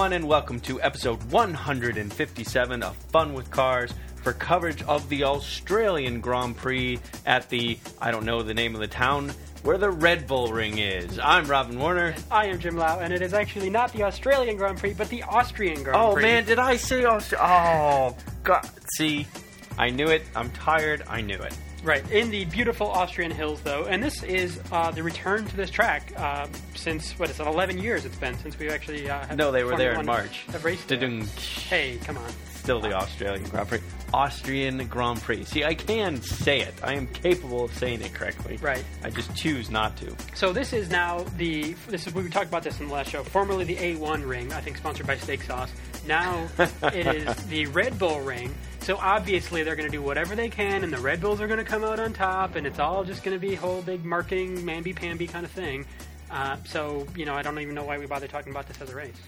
everyone, and welcome to episode 157 of Fun with Cars for coverage of the Australian Grand Prix at the, I don't know the name of the town, where the Red Bull Ring is. I'm Robin Warner. I am Jim Lau, and it is actually not the Australian Grand Prix, but the Austrian Grand Oh Prix. Oh man, did I say Australia? Oh, God. See, I knew it. I'm tired. I knew it. Right, in the beautiful Austrian hills, though. And this is uh, the return to this track uh, since, what is it, 11 years it's been since we've actually. Uh, No, they were there in March. There. Hey, come on. Still the Australian Grand Prix. Austrian Grand Prix. See, I can say it. I am capable of saying it correctly. Right. I just choose not to. So this is now the. This is we talked about this in the last show. Formerly the A1 ring, I think sponsored by Steak Sauce. Now it is the Red Bull ring. So obviously they're going to do whatever they can, and the Red Bulls are going to come out on top, and it's all just going to be whole big marketing mamby pamby kind of thing. Uh, so you know, I don't even know why we bother talking about this as a race.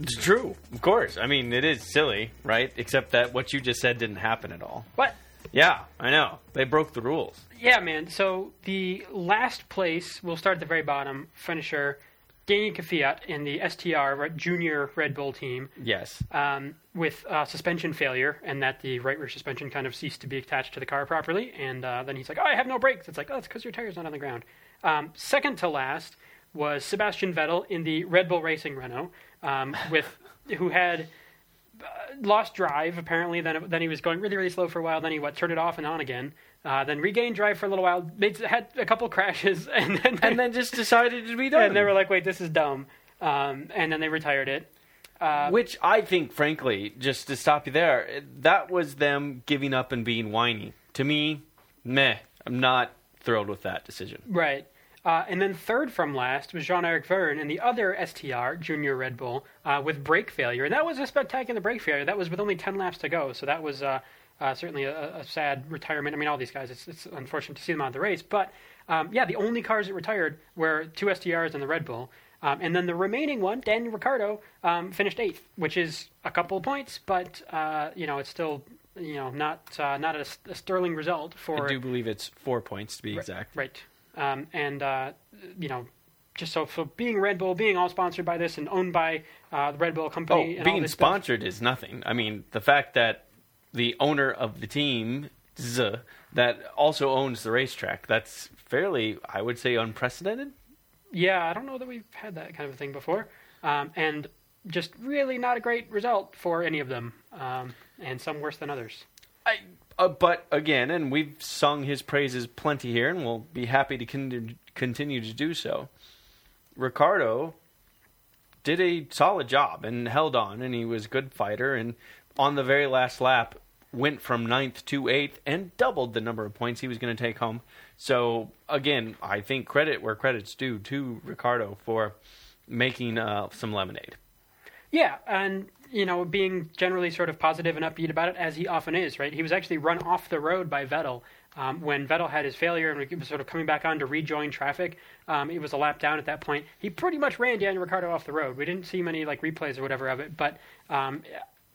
It's true. Of course. I mean, it is silly, right? Except that what you just said didn't happen at all. What? Yeah, I know. They broke the rules. yeah, man. So the last place, we'll start at the very bottom. Finisher, Danny Kvyat in the STR Junior Red Bull team. Yes. um, with uh, suspension failure, and that the right rear suspension kind of ceased to be attached to the car properly. And uh, then he's like, "Oh, I have no brakes." It's like, "Oh, it's because your tire's not on the ground." Um, second to last was Sebastian Vettel in the Red Bull Racing Renault, um, with who had uh, lost drive apparently. Then then he was going really really slow for a while. Then he what turned it off and on again. Uh, then regained drive for a little while. Made, had a couple crashes, and then And then just decided to be done. and they were like, "Wait, this is dumb." Um, and then they retired it. Uh, Which I think, frankly, just to stop you there, that was them giving up and being whiny. To me, meh. I'm not thrilled with that decision. Right. Uh, and then third from last was Jean Eric Vergne and the other STR, Junior Red Bull, uh, with brake failure. And that was a spectacular brake failure. That was with only 10 laps to go. So that was uh, certainly a, a sad retirement. I mean, all these guys, it's, it's unfortunate to see them out of the race. But um, yeah, the only cars that retired were two STRs and the Red Bull. Um, and then the remaining one, Daniel Ricciardo, um, finished eighth, which is a couple of points, but uh, you know it's still you know not uh, not a, a sterling result for I do believe it's four points to be exact. Right. Um, and, uh, you know, just so, so being Red Bull, being all sponsored by this and owned by uh, the Red Bull Oh, company. and all being this stuff- sponsored is nothing. I mean, the fact that the owner of the team Z, that also owns the racetrack, that's fairly, I would say, unprecedented. Yeah, I don't know that we've had that kind of a thing before. Um, and just really not a great result for any of them, um, and some worse than others. I, uh, but again, and we've sung his praises plenty here, and we'll be happy to con- continue to do so. Ricciardo did a solid job and held on, and he was a good fighter. And on the very last lap, went from ninth to eighth and doubled the number of points he was going to take home. So again, I think credit where credit's due to Ricciardo for making uh, some lemonade. Yeah, and you know, being generally sort of positive and upbeat about it, as he often is, right? He was actually run off the road by Vettel um, when Vettel had his failure and was sort of coming back on to rejoin traffic. Um, it was a lap down at that point. He pretty much ran Daniel Ricciardo off the road. We didn't see many like replays or whatever of it, but um,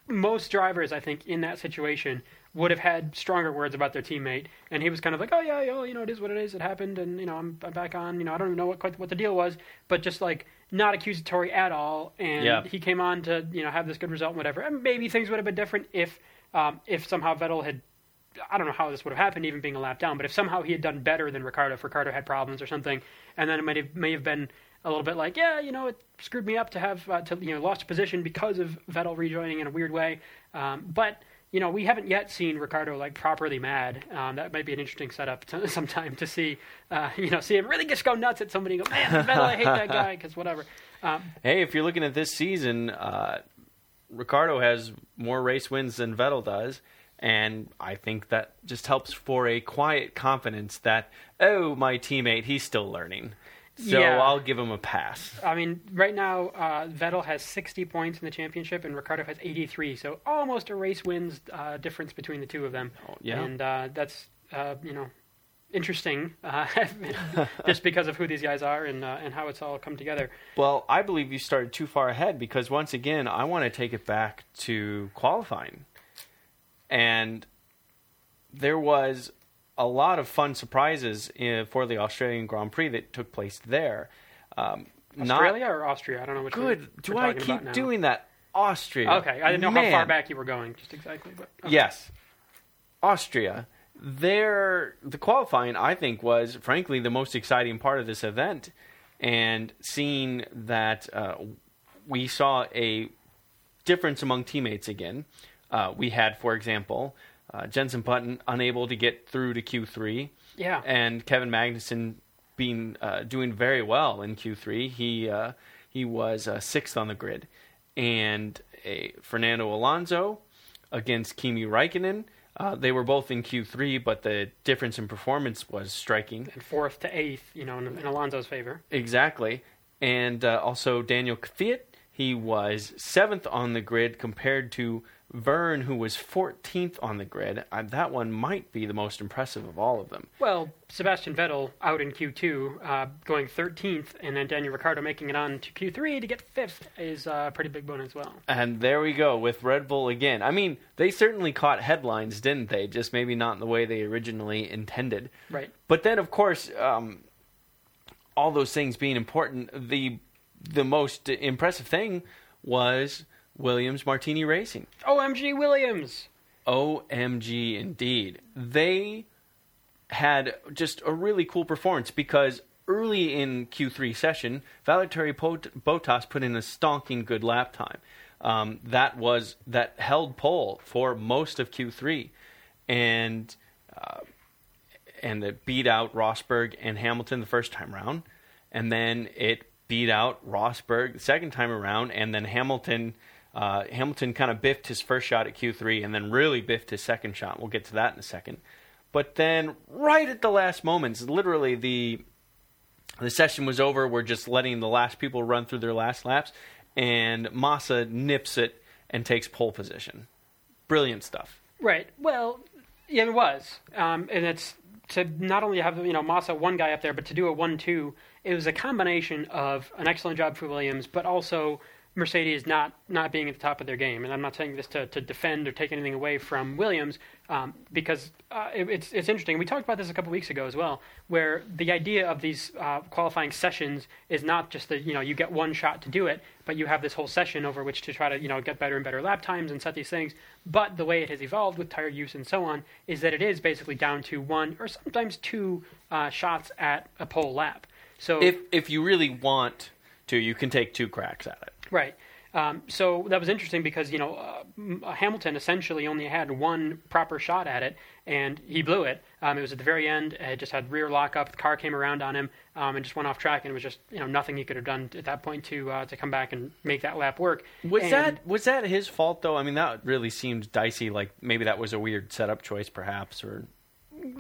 most drivers, I think, in that situation would have had stronger words about their teammate, and he was kind of like, "Oh yeah, yo, you know, it is what it is. It happened, and you know, I'm, I'm back on. You know, I don't even know what quite what the deal was, but just like not accusatory at all. And Yeah. he came on to you know have this good result, and whatever. And maybe things would have been different if um, if somehow Vettel had. I don't know how this would have happened, even being a lap down. But if somehow he had done better than Ricciardo, if Ricciardo had problems or something, and then it might have may have been a little bit like, yeah, you know, it screwed me up to have uh, to you know lost position because of Vettel rejoining in a weird way. Um, but you know, we haven't yet seen Ricciardo like properly mad. Um, that might be an interesting setup to, sometime to see, uh, you know, see him really just go nuts at somebody. And go, man, Vettel, I hate that guy because whatever. Um, Hey, if you're looking at this season, uh, Ricciardo has more race wins than Vettel does, and I think that just helps for a quiet confidence that oh, my teammate, he's still learning, so Yeah. I'll give him a pass. I mean, right now uh, Vettel has 60 points in the championship, and Ricciardo has 83. So almost a race wins uh, difference between the two of them. Oh, yeah. and uh, that's uh, you know interesting, uh, just because of who these guys are and uh, and how it's all come together. Well, I believe you started too far ahead because once again, I want to take it back to qualifying. And there was a lot of fun surprises in, for the Australian Grand Prix that took place there. Um, not Australia or Austria? I don't know which. good. Do I keep doing that? Austria. Okay, I didn't know how far back you were going, just exactly. But okay. Yes. Austria. Their the qualifying I think was frankly the most exciting part of this event, and seeing that uh, we saw a difference among teammates again. Uh, we had, for example, uh, Jenson Button unable to get through to Q3, yeah, and Kevin Magnussen being uh, doing very well in Q3. He uh, he was uh, sixth on the grid, and a Fernando Alonso against Kimi Räikkönen. Uh, they were both in Q3, but the difference in performance was striking. and fourth to eighth, you know, in, in Alonso's favor. Exactly, and uh, also Daniel Kvyat. He was seventh on the grid compared to Vergne, who was 14th on the grid. Uh, that one might be the most impressive of all of them. Well, Sebastian Vettel out in Q2, uh, going 13th, and then Daniel Ricciardo making it on to Q3 to get fifth is uh, a pretty big win as well. And there we go with Red Bull again. I mean, they certainly caught headlines, didn't they? Just maybe not in the way they originally intended. Right. But then, of course, um, all those things being important, the the most impressive thing was Williams Martini Racing. OMG Williams! OMG, indeed. They had just a really cool performance because early in Q3 session, Valtteri Bottas put in a stonking good lap time. Um, that was that held pole for most of Q3, and uh, and it beat out Rosberg and Hamilton the first time around, and then it beat out Rosberg the second time around, and then Hamilton. Uh, Hamilton kind of biffed his first shot at Q3 and then really biffed his second shot. We'll get to that in a second. But then, right at the last moments, literally the the session was over. We're just letting the last people run through their last laps, and Massa nips it and takes pole position. Brilliant stuff. Right. Well, yeah, it was, um, and it's to not only have you know Massa one guy up there, but to do a one-two. It was a combination of an excellent job for Williams, but also Mercedes not not being at the top of their game. And I'm not saying this to, to defend or take anything away from Williams, um, because uh, it, it's it's interesting. We talked about this a couple weeks ago as well, where the idea of these uh, qualifying sessions is not just that you know you get one shot to do it, but you have this whole session over which to try to you know get better and better lap times and set these things. But the way it has evolved with tire use and so on is that it is basically down to one or sometimes two uh, shots at a pole lap. So If if you really want to, you can take two cracks at it. Right. Um, so that was interesting because you know uh, Hamilton essentially only had one proper shot at it, and he blew it. Um, it was at the very end. It just had rear lockup. The car came around on him um, and just went off track, and it was just you know nothing he could have done at that point to uh, to come back and make that lap work. Was And- that was that his fault though? I mean, that really seemed dicey. Like maybe that was a weird setup choice, perhaps, or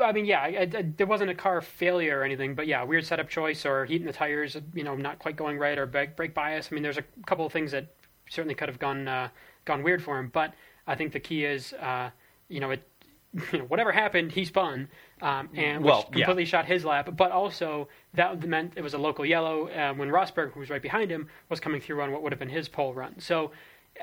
I mean, yeah, I, I, there wasn't a car failure or anything, but yeah, weird setup choice or heat in the tires, you know, not quite going right or brake, brake bias. I mean, there's a couple of things that certainly could have gone uh, gone weird for him. But I think the key is, uh, you know, it, you know, whatever happened, he spun um, and which Well, yeah. completely shot his lap. But also that meant it was a local yellow uh, when Rosberg, who was right behind him, was coming through on what would have been his pole run. So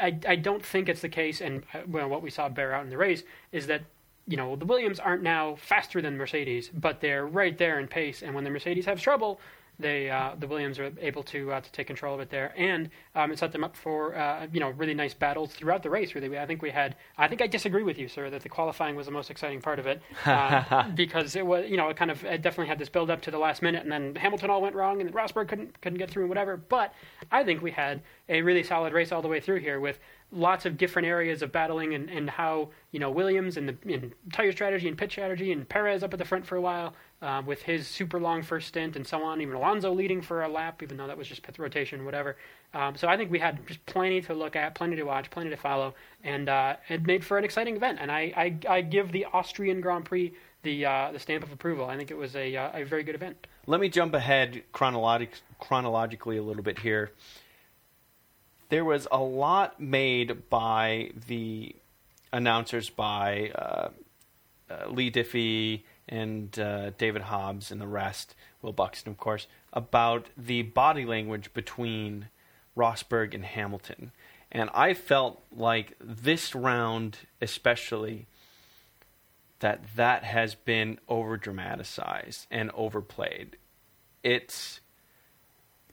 I, I don't think it's the case, and uh, well, what we saw bear out in the race is that you know the Williams aren't now faster than Mercedes, but they're right there in pace. And when the Mercedes has trouble, they uh, the Williams are able to uh, to take control of it there, and um, it set them up for uh, you know really nice battles throughout the race. Really, I think we had. I think I disagree with you, sir, that the qualifying was the most exciting part of it uh, because it was you know it kind of it definitely had this build up to the last minute, and then Hamilton all went wrong, and Rosberg couldn't couldn't get through and whatever. But I think we had a really solid race all the way through here with lots of different areas of battling and, and how you know Williams and the in tire strategy and pit strategy and Perez up at the front for a while uh, with his super long first stint and so on. Even Alonso leading for a lap, even though that was just pit rotation, whatever. Um, so I think we had just plenty to look at, plenty to watch, plenty to follow, and uh, it made for an exciting event. And I, I, I give the Austrian Grand Prix the uh, the stamp of approval. I think it was a uh, a very good event. Let me jump ahead chronologic- chronologically a little bit here. There was a lot made by the announcers by uh, uh, Leigh Diffey and uh, David Hobbs and the rest, Will Buxton, of course, about the body language between Rosberg and Hamilton. And I felt like this round, especially, that that has been over dramatized and overplayed. It's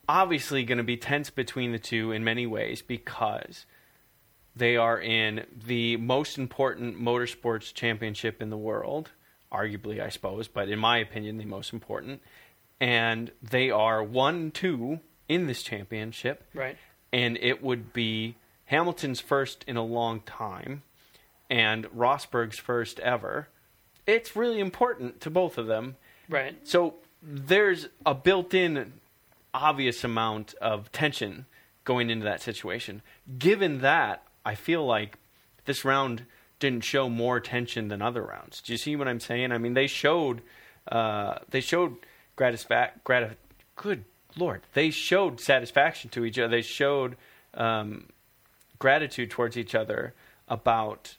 obviously going to be tense between the two in many ways because they are in the most important motorsports championship in the world, arguably, I suppose, but in my opinion, the most important. And they are 1 2 in this championship. Right. And it would be Hamilton's first in a long time and Rosberg's first ever. It's really important to both of them. Right. So there's a built in obvious amount of tension going into that situation. Given that, I feel like this round didn't show more tension than other rounds. Do you see what I'm saying? I mean, they showed uh, they showed gratisfa- gratif- good lord, they showed satisfaction to each other. They showed um, gratitude towards each other about.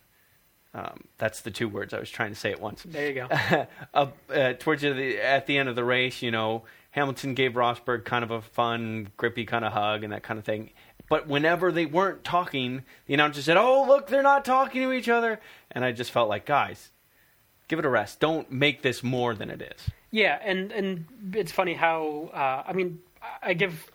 Um, that's the two words I was trying to say at once. There you go. uh, uh, towards the, at the end of the race, you know, Hamilton gave Rosberg kind of a fun, grippy kind of hug and that kind of thing. But whenever they weren't talking, the announcer said, "Oh, look, they're not talking to each other," and I just felt like, guys, give it a rest. Don't make this more than it is. Yeah, and and it's funny how uh, I mean I give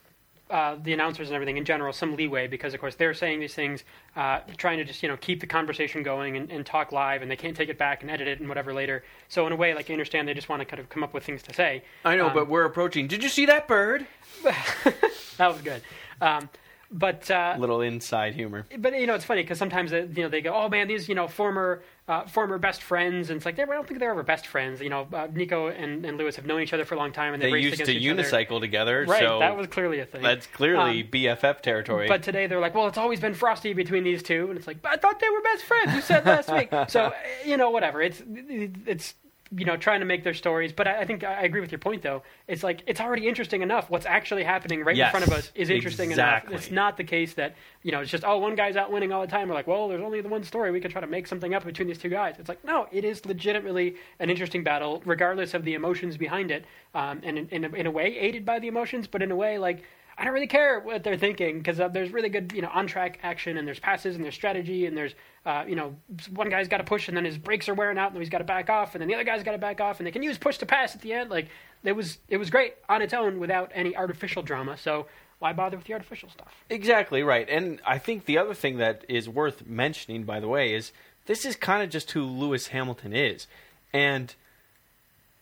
uh, the announcers and everything in general some leeway because of course they're saying these things, uh, trying to just you know keep the conversation going and, and, talk live, and they can't take it back and edit it and whatever later. So in a way, like you understand, they just want to kind of come up with things to say. I know, um, but we're approaching. Did you see that bird? that was good. Um, but uh, little inside humor. But you know, it's funny because sometimes they, you know they go, "Oh man, these you know former uh, former best friends," and it's like I don't think they're ever best friends. You know, uh, Nico and, and Lewis have known each other for a long time, and they raced used to unicycle other. together. Right, so that was clearly a thing. That's clearly Um, BFF territory. But today they're like, well, it's always been frosty between these two, and it's like, but I thought they were best friends. You said last week. So you know, whatever. It's it's you know trying to make their stories. But I, I think I agree with your point, though. It's like it's already interesting enough. What's actually happening right Yes, in front of us is interesting exactly. enough. It's not the case that you know it's just oh one guy's out winning all the time. We're like, well, there's only the one story. We could try to make something up between these two guys. It's like no, it is legitimately an interesting battle, regardless of the emotions behind it, um, and in, in a, in a way aided by the emotions, but in a way like I don't really care what they're thinking because uh, there's really good, you know, on track action and there's passes and there's strategy and there's, uh, you know, one guy's got to push and then his brakes are wearing out and then he's got to back off and then the other guy's got to back off and they can use push to pass at the end. Like it was, it was great on its own without any artificial drama. So why bother with the artificial stuff? Exactly right. And I think the other thing that is worth mentioning, by the way, is this is kind of just who Lewis Hamilton is, and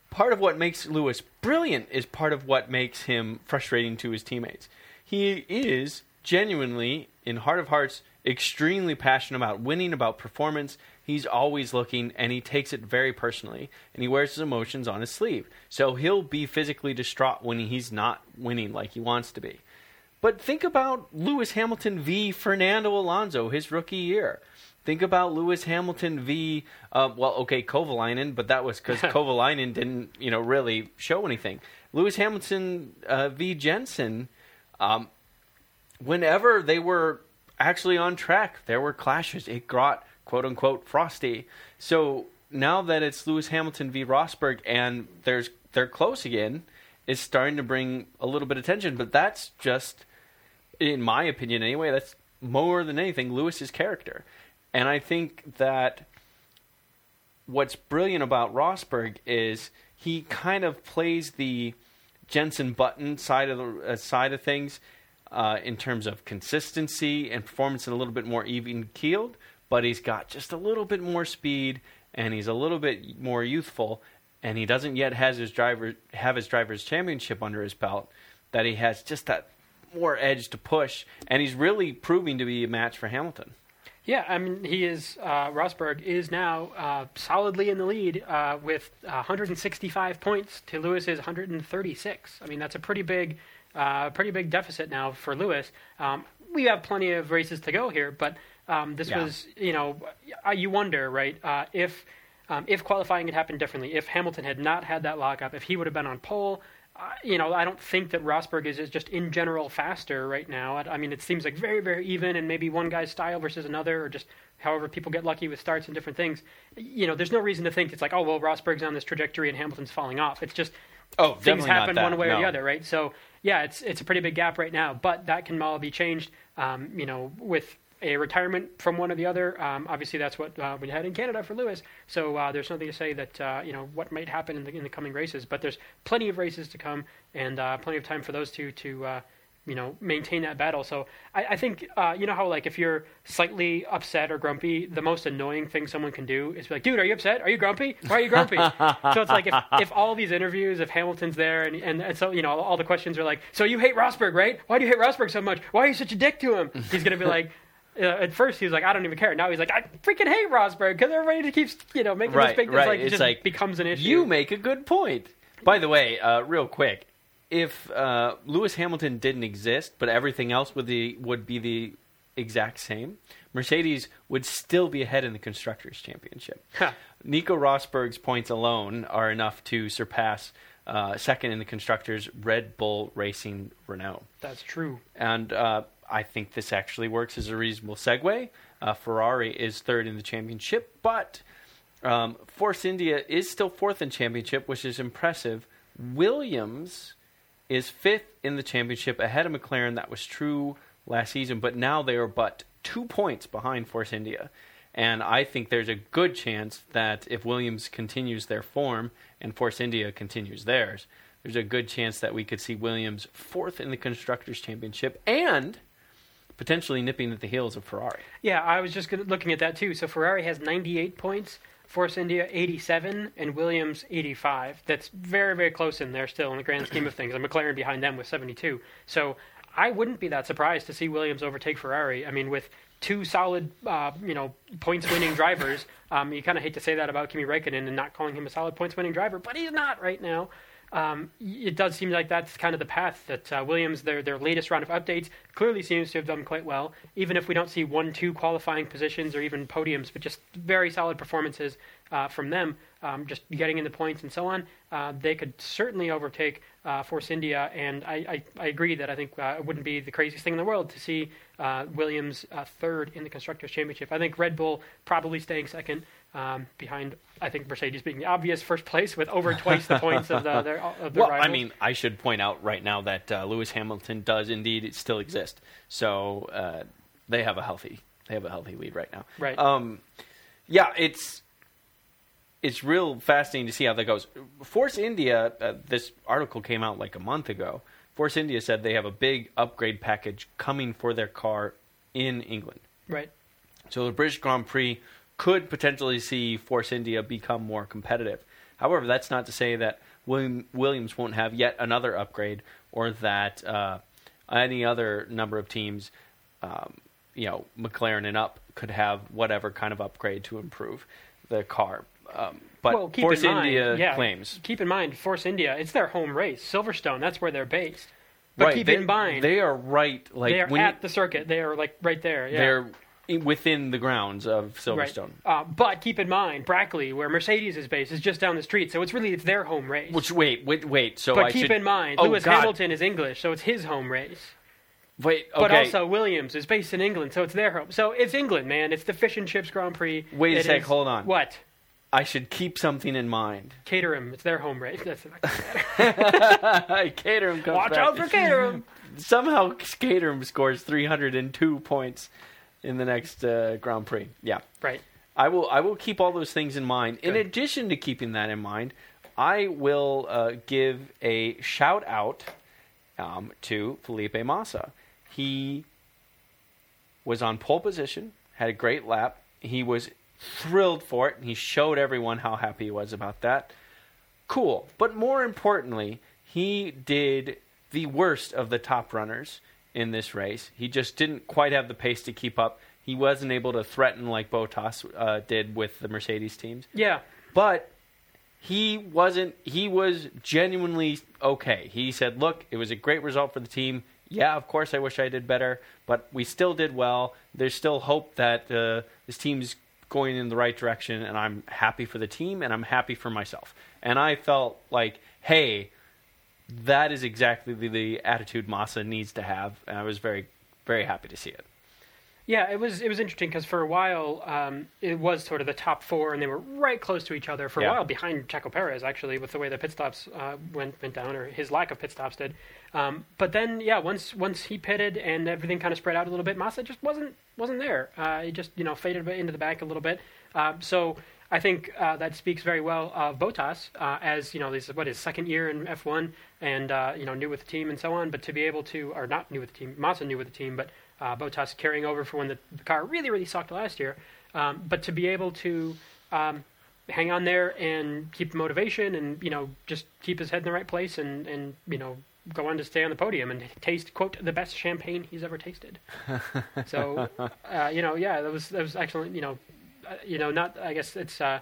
part of what makes Lewis brilliant is part of what makes him frustrating to his teammates. He is genuinely, in heart of hearts, extremely passionate about winning, about performance. He's always looking and he takes it very personally and he wears his emotions on his sleeve. So he'll be physically distraught when he's not winning like he wants to be. But think about Lewis Hamilton v. Fernando Alonso, his rookie year. Think about Lewis Hamilton v. Uh, well, okay, Kovalainen, but that was because Kovalainen didn't, you know, really show anything. Lewis Hamilton uh, v. Jenson. Um, whenever they were actually on track, there were clashes. It got quote unquote frosty. So now that it's Lewis Hamilton v. Rosberg and there's they're close again, it's starting to bring a little bit of tension. But that's just, in my opinion anyway, that's more than anything Lewis's character. And I think that what's brilliant about Rosberg is he kind of plays the Jenson Button side of the uh, side of things uh, in terms of consistency and performance, and a little bit more even keeled. But he's got just a little bit more speed, and he's a little bit more youthful, and he doesn't yet has his driver have his driver's championship under his belt. That he has just that more edge to push, and he's really proving to be a match for Hamilton. Yeah, I mean, he is, uh, Rosberg is now uh, solidly in the lead uh, with 165 points to Lewis's 136. I mean, that's a pretty big, uh, pretty big deficit now for Lewis. Um, we have plenty of races to go here, but um, this Yeah. was, you know, uh, you wonder, right, uh, if um, if qualifying had happened differently, if Hamilton had not had that lockup, if he would have been on pole, uh, you know, I don't think that Rosberg is, is just in general faster right now. I, I mean, it seems like very, very even, and maybe one guy's style versus another, or just however people get lucky with starts and different things. You know, there's no reason to think it's like, oh, well, Rosberg's on this trajectory and Hamilton's falling off. It's just Oh, things happen one way or the other, right? So yeah, it's it's a pretty big gap right now, but that can all be changed. Um, you know, with a retirement from one or the other. Um, obviously, that's what uh, we had in Canada for Lewis. So uh, there's nothing to say that uh, you know what might happen in the in the coming races, but there's plenty of races to come and uh, plenty of time for those two to uh, you know maintain that battle. So I, I think uh, you know how like if you're slightly upset or grumpy, the most annoying thing someone can do is be like, "Dude, are you upset? Are you grumpy? Why are you grumpy?" so it's like if, if all these interviews, if Hamilton's there, and, and and so you know all the questions are like, "So you hate Rosberg, right? Why do you hate Rosberg so much? Why are you such a dick to him?" He's gonna be like. Uh, at first, he was like, "I don't even care." Now he's like, "I freaking hate Rosberg because everybody just keeps, you know, making Right, this big. right. It's like, it It's just like, becomes an issue. You make a good point. By the way, uh, real quick, if uh, Lewis Hamilton didn't exist, but everything else would the would be the exact same, Mercedes would still be ahead in the constructors' championship. Huh. Nico Rosberg's points alone are enough to surpass uh, second in the constructors' Red Bull Racing Renault. That's true. And uh, I think this actually works as a reasonable segue. Uh, Ferrari is third in the championship, but um, Force India is still fourth in championship, which is impressive. Williams is fifth in the championship, ahead of McLaren. That was true last season, but now they are but two points behind Force India. And I think there's a good chance that if Williams continues their form and Force India continues theirs, there's a good chance that we could see Williams fourth in the Constructors' Championship and potentially nipping at the heels of Ferrari. Yeah, I was just looking at that too. So Ferrari has 98 points, Force India 87, and Williams 85. That's very, very close in there still in the grand scheme of things. And McLaren behind them with 72. So I wouldn't be that surprised to see Williams overtake Ferrari. I mean, with two solid, uh, you know, points-winning drivers, um, you kind of hate to say that about Kimi Räikkönen and not calling him a solid points-winning driver, but he's not right now. Um, it does seem like that's kind of the path that uh, Williams, their their latest round of updates, clearly seems to have done quite well. Even if we don't see one, two qualifying positions or even podiums, but just very solid performances uh, from them, um, just getting in the points and so on, uh, they could certainly overtake uh, Force India. And I, I, I agree that I think uh, it wouldn't be the craziest thing in the world to see uh, Williams uh, third in the Constructors' Championship. I think Red Bull probably staying second. Um, behind, I think Mercedes being the obvious first place with over twice the points of the, their, of their Well, I mean, I should point out right now that uh, Lewis Hamilton does indeed still exist. So uh, they have a healthy they have a healthy lead right now. Right. Um, yeah, it's it's real fascinating to see how that goes. Force India, uh, this article came out like a month ago. Force India said they have a big upgrade package coming for their car in England. right. So the British Grand Prix could potentially see Force India become more competitive. However, that's not to say that William, Williams won't have yet another upgrade, or that uh, any other number of teams, um, you know, McLaren and up, could have whatever kind of upgrade to improve the car. Um, but well, keep Force in mind, India yeah, claims Keep in mind, Force India, it's their home race. Silverstone, that's where they're based. But right. keep they, in mind, they are right. Like they are when at you- the circuit. They are like right there. Yeah. they're within the grounds of Right. Silverstone. Uh, but keep in mind, Brackley, where Mercedes is based, is just down the street. So it's really it's their home race. Which wait, wait, wait. So but I keep should, in mind, Oh, Lewis God. Hamilton is English, so it's his home race. Wait, okay. But also Williams is based in England, so it's their home. So it's England, man. It's the Fish and Chips Grand Prix. Wait a It sec, is- hold on. What? I should keep something in mind. Caterham. It's their home race. That's Caterham comes Watch back. out for Caterham. Somehow Caterham scores 302 points in the next uh, Grand Prix. Yeah, right. I will. I will keep all those things in mind. In addition to keeping that in mind, I will uh, give a shout out um, to Felipe Massa. He was on pole position, had a great lap. He was thrilled for it, and he showed everyone how happy he was about that. Cool. But more importantly, he did the worst of the top runners in this race. He just didn't quite have the pace to keep up. He wasn't able to threaten like Bottas uh, did with the Mercedes teams. Yeah. But he wasn't. He was genuinely okay. He said, "Look, it was a great result for the team. Yeah, of course, I wish I did better, but we still did well. There's still hope that uh, this team's going in the right direction, and I'm happy for the team, and I'm happy for myself." And I felt like, "Hey, that is exactly the, the attitude Massa needs to have," and I was very, very happy to see it. Yeah, it was it was interesting because for a while um, it was sort of the top four, and they were right close to each other for Yeah. a while behind Checo Perez, actually, with the way the pit stops uh, went went down, or his lack of pit stops did. Um, but then, yeah, once once he pitted and everything kind of spread out a little bit, Massa just wasn't wasn't there. Uh, he just you know faded into the back a little bit. Uh, so I think uh, that speaks very well of Bottas, uh, as you know, this is what his second year in F1, and uh, you know, new with the team and so on. But to be able to, or not new with the team, Massa new with the team, but uh, Bottas carrying over for when the, the car really, really sucked last year. Um, but to be able to um, hang on there and keep motivation, and you know, just keep his head in the right place, and and you know, go on to stay on the podium and taste quote the best champagne he's ever tasted. so, uh, you know, yeah, that was that was excellent. You know, uh, you know, not I guess it's uh,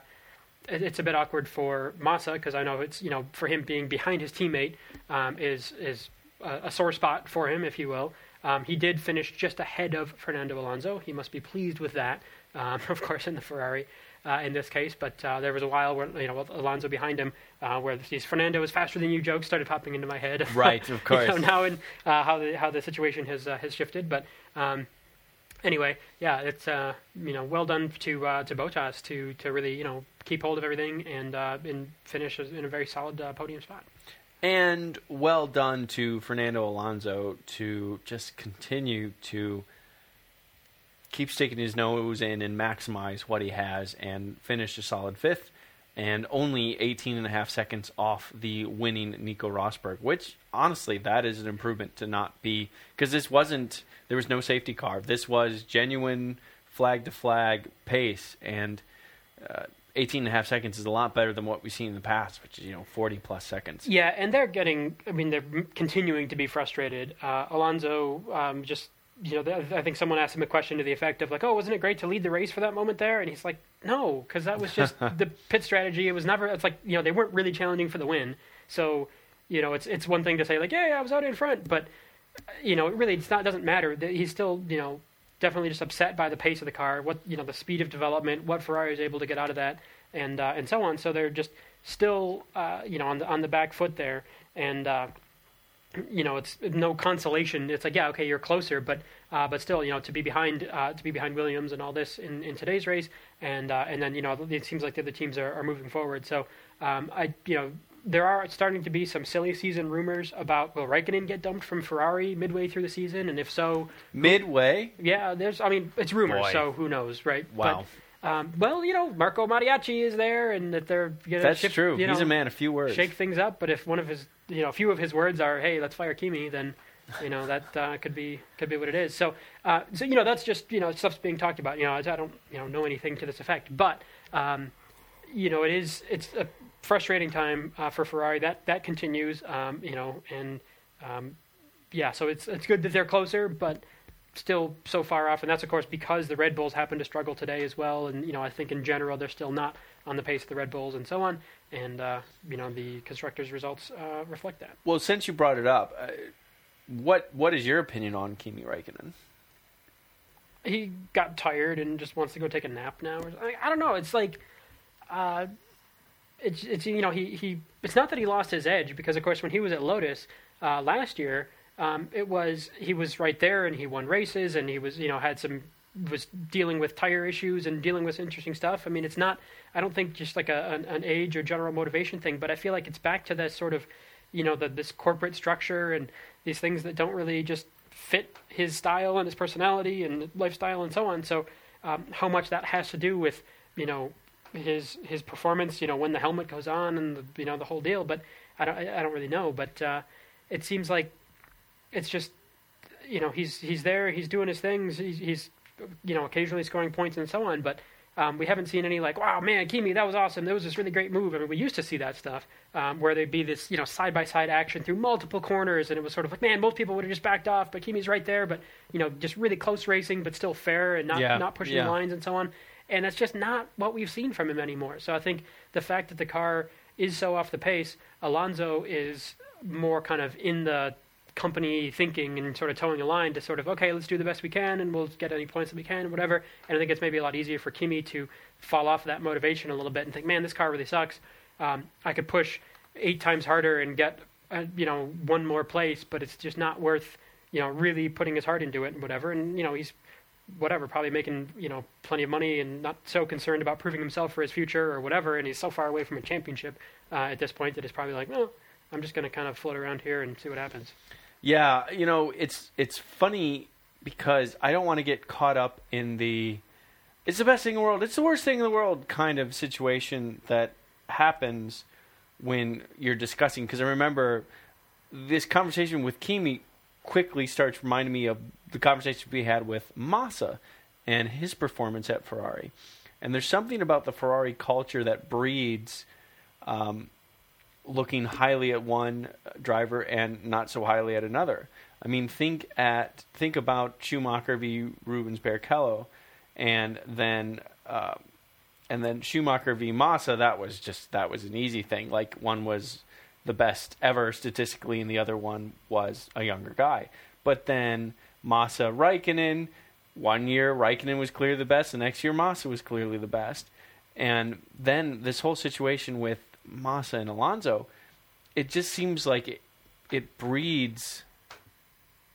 it, it's a bit awkward for Massa because I know it's you know for him being behind his teammate um, is is a, a, sore spot for him, if you will. Um, he did finish just ahead of Fernando Alonso. He must be pleased with that, um, of course, in the Ferrari. Uh, in this case, but uh, there was a while where you know Alonso behind him, uh, where these Fernando is faster than you jokes started popping into my head. Right, of course. you know, now in uh, how the how the situation has uh, has shifted, but um, anyway, yeah, it's uh, you know well done to uh, to Bottas to to really you know keep hold of everything and uh, and finish in a very solid uh, podium spot. And well done to Fernando Alonso to just continue to keep sticking his nose in and maximize what he has and finish a solid fifth and only 18 and a half seconds off the winning Nico Rosberg, which honestly, that is an improvement to not be because this wasn't there was no safety car. This was genuine flag to flag pace, and uh, 18 and a half seconds is a lot better than what we've seen in the past, which is you know 40 plus seconds. Yeah, and they're getting. I mean, they're continuing to be frustrated. Uh, Alonso um, just you know, I think someone asked him a question to the effect of like, "Oh, wasn't it great to lead the race for that moment there?" And he's like, "No, because that was just the pit strategy. It was never. It's like you know, they weren't really challenging for the win. So, you know, it's it's one thing to say like, "Yeah, I was out in front," but you know, it really it's not doesn't matter. He's still you know definitely just upset by the pace of the car, what you know, the speed of development, what Ferrari is able to get out of that, and uh, and so on. So they're just still uh, you know on the on the back foot there, and uh, you know, it's no consolation. It's like, yeah, okay, you're closer, but uh, but still, you know, to be behind uh, to be behind Williams and all this in, in today's race, and uh, and then you know, it seems like the other teams are, are moving forward. So um, I, you know, there are starting to be some silly season rumors about will Raikkonen get dumped from Ferrari midway through the season, and if so, midway? Who, yeah, there's. I mean, it's rumors, Boy. so who knows, right? Wow. Um, well, you know, Marco Mattiacci is there, and that they're going to. That's shift, true. You know, He's a man of few words. Shake things up, but if one of his, you know, a few of his words are, "Hey, let's fire Kimi," then, you know, that uh, could be could be what it is. So, uh, so you know, that's just you know stuff's being talked about. You know, I don't you know know anything to this effect, but um, you know, it is it's a frustrating time uh, for Ferrari. That that continues. Um, you know, and um, yeah, so it's it's good that they're closer, but still so far off, and that's of course because the Red Bulls happen to struggle today as well. And you know, I think in general they're still not on the pace of the Red Bulls and so on. And uh, you know, the constructors' results uh, reflect that. Well, since you brought it up, uh, what what is your opinion on Kimi Räikkönen? He got tired and just wants to go take a nap now. I, I don't know. It's like. Uh, it's, it's you know he, he it's not that he lost his edge because of course when he was at Lotus uh, last year um, it was he was right there and he won races and he was you know had some was dealing with tire issues and dealing with interesting stuff. I mean, it's not I don't think just like a, an, an age or general motivation thing, but I feel like it's back to this sort of you know the, this corporate structure and these things that don't really just fit his style and his personality and lifestyle and so on. So um, how much that has to do with you know his his performance, you know, when the helmet goes on and the, you know the whole deal. But I don't I don't really know. But uh, it seems like it's just you know he's he's there, he's doing his things, he's, he's you know occasionally scoring points and so on, but. Um, we haven't seen any like, wow, man, Kimi, that was awesome. That was this really great move. I mean, we used to see that stuff um, where there'd be this, you know, side by side action through multiple corners, and it was sort of like, man, most people would have just backed off, but Kimi's right there. But you know, just really close racing, but still fair and not yeah, not pushing yeah. lines and so on. And that's just not what we've seen from him anymore. So I think the fact that the car is so off the pace, Alonso is more kind of in the company thinking and sort of toeing a line to sort of okay, let's do the best we can and we'll get any points that we can, and whatever. And I think it's maybe a lot easier for Kimi to fall off that motivation a little bit and think, man, this car really sucks. Um, I could push eight times harder and get uh, you know one more place, but it's just not worth you know really putting his heart into it and whatever. And you know he's whatever probably making you know plenty of money and not so concerned about proving himself for his future or whatever. And he's so far away from a championship uh, at this point that he's probably like, well, I'm just going to kind of float around here and see what happens. Yeah, you know, it's it's funny because I don't want to get caught up in the it's the best thing in the world. It's the worst thing in the world kind of situation that happens when you're discussing. Because I remember this conversation with Kimi quickly starts reminding me of the conversation we had with Massa and his performance at Ferrari. And there's something about the Ferrari culture that breeds um, looking highly at one driver and not so highly at another. I mean, think at think about Schumacher v. Rubens Barrichello, and then uh, and then Schumacher v. Massa. That was just that was an easy thing. Like one was the best ever statistically, and the other one was a younger guy. But then Massa Raikkonen, one year Raikkonen was clearly the best, the next year Massa was clearly the best. And then this whole situation with Massa and Alonso, it just seems like it, it breeds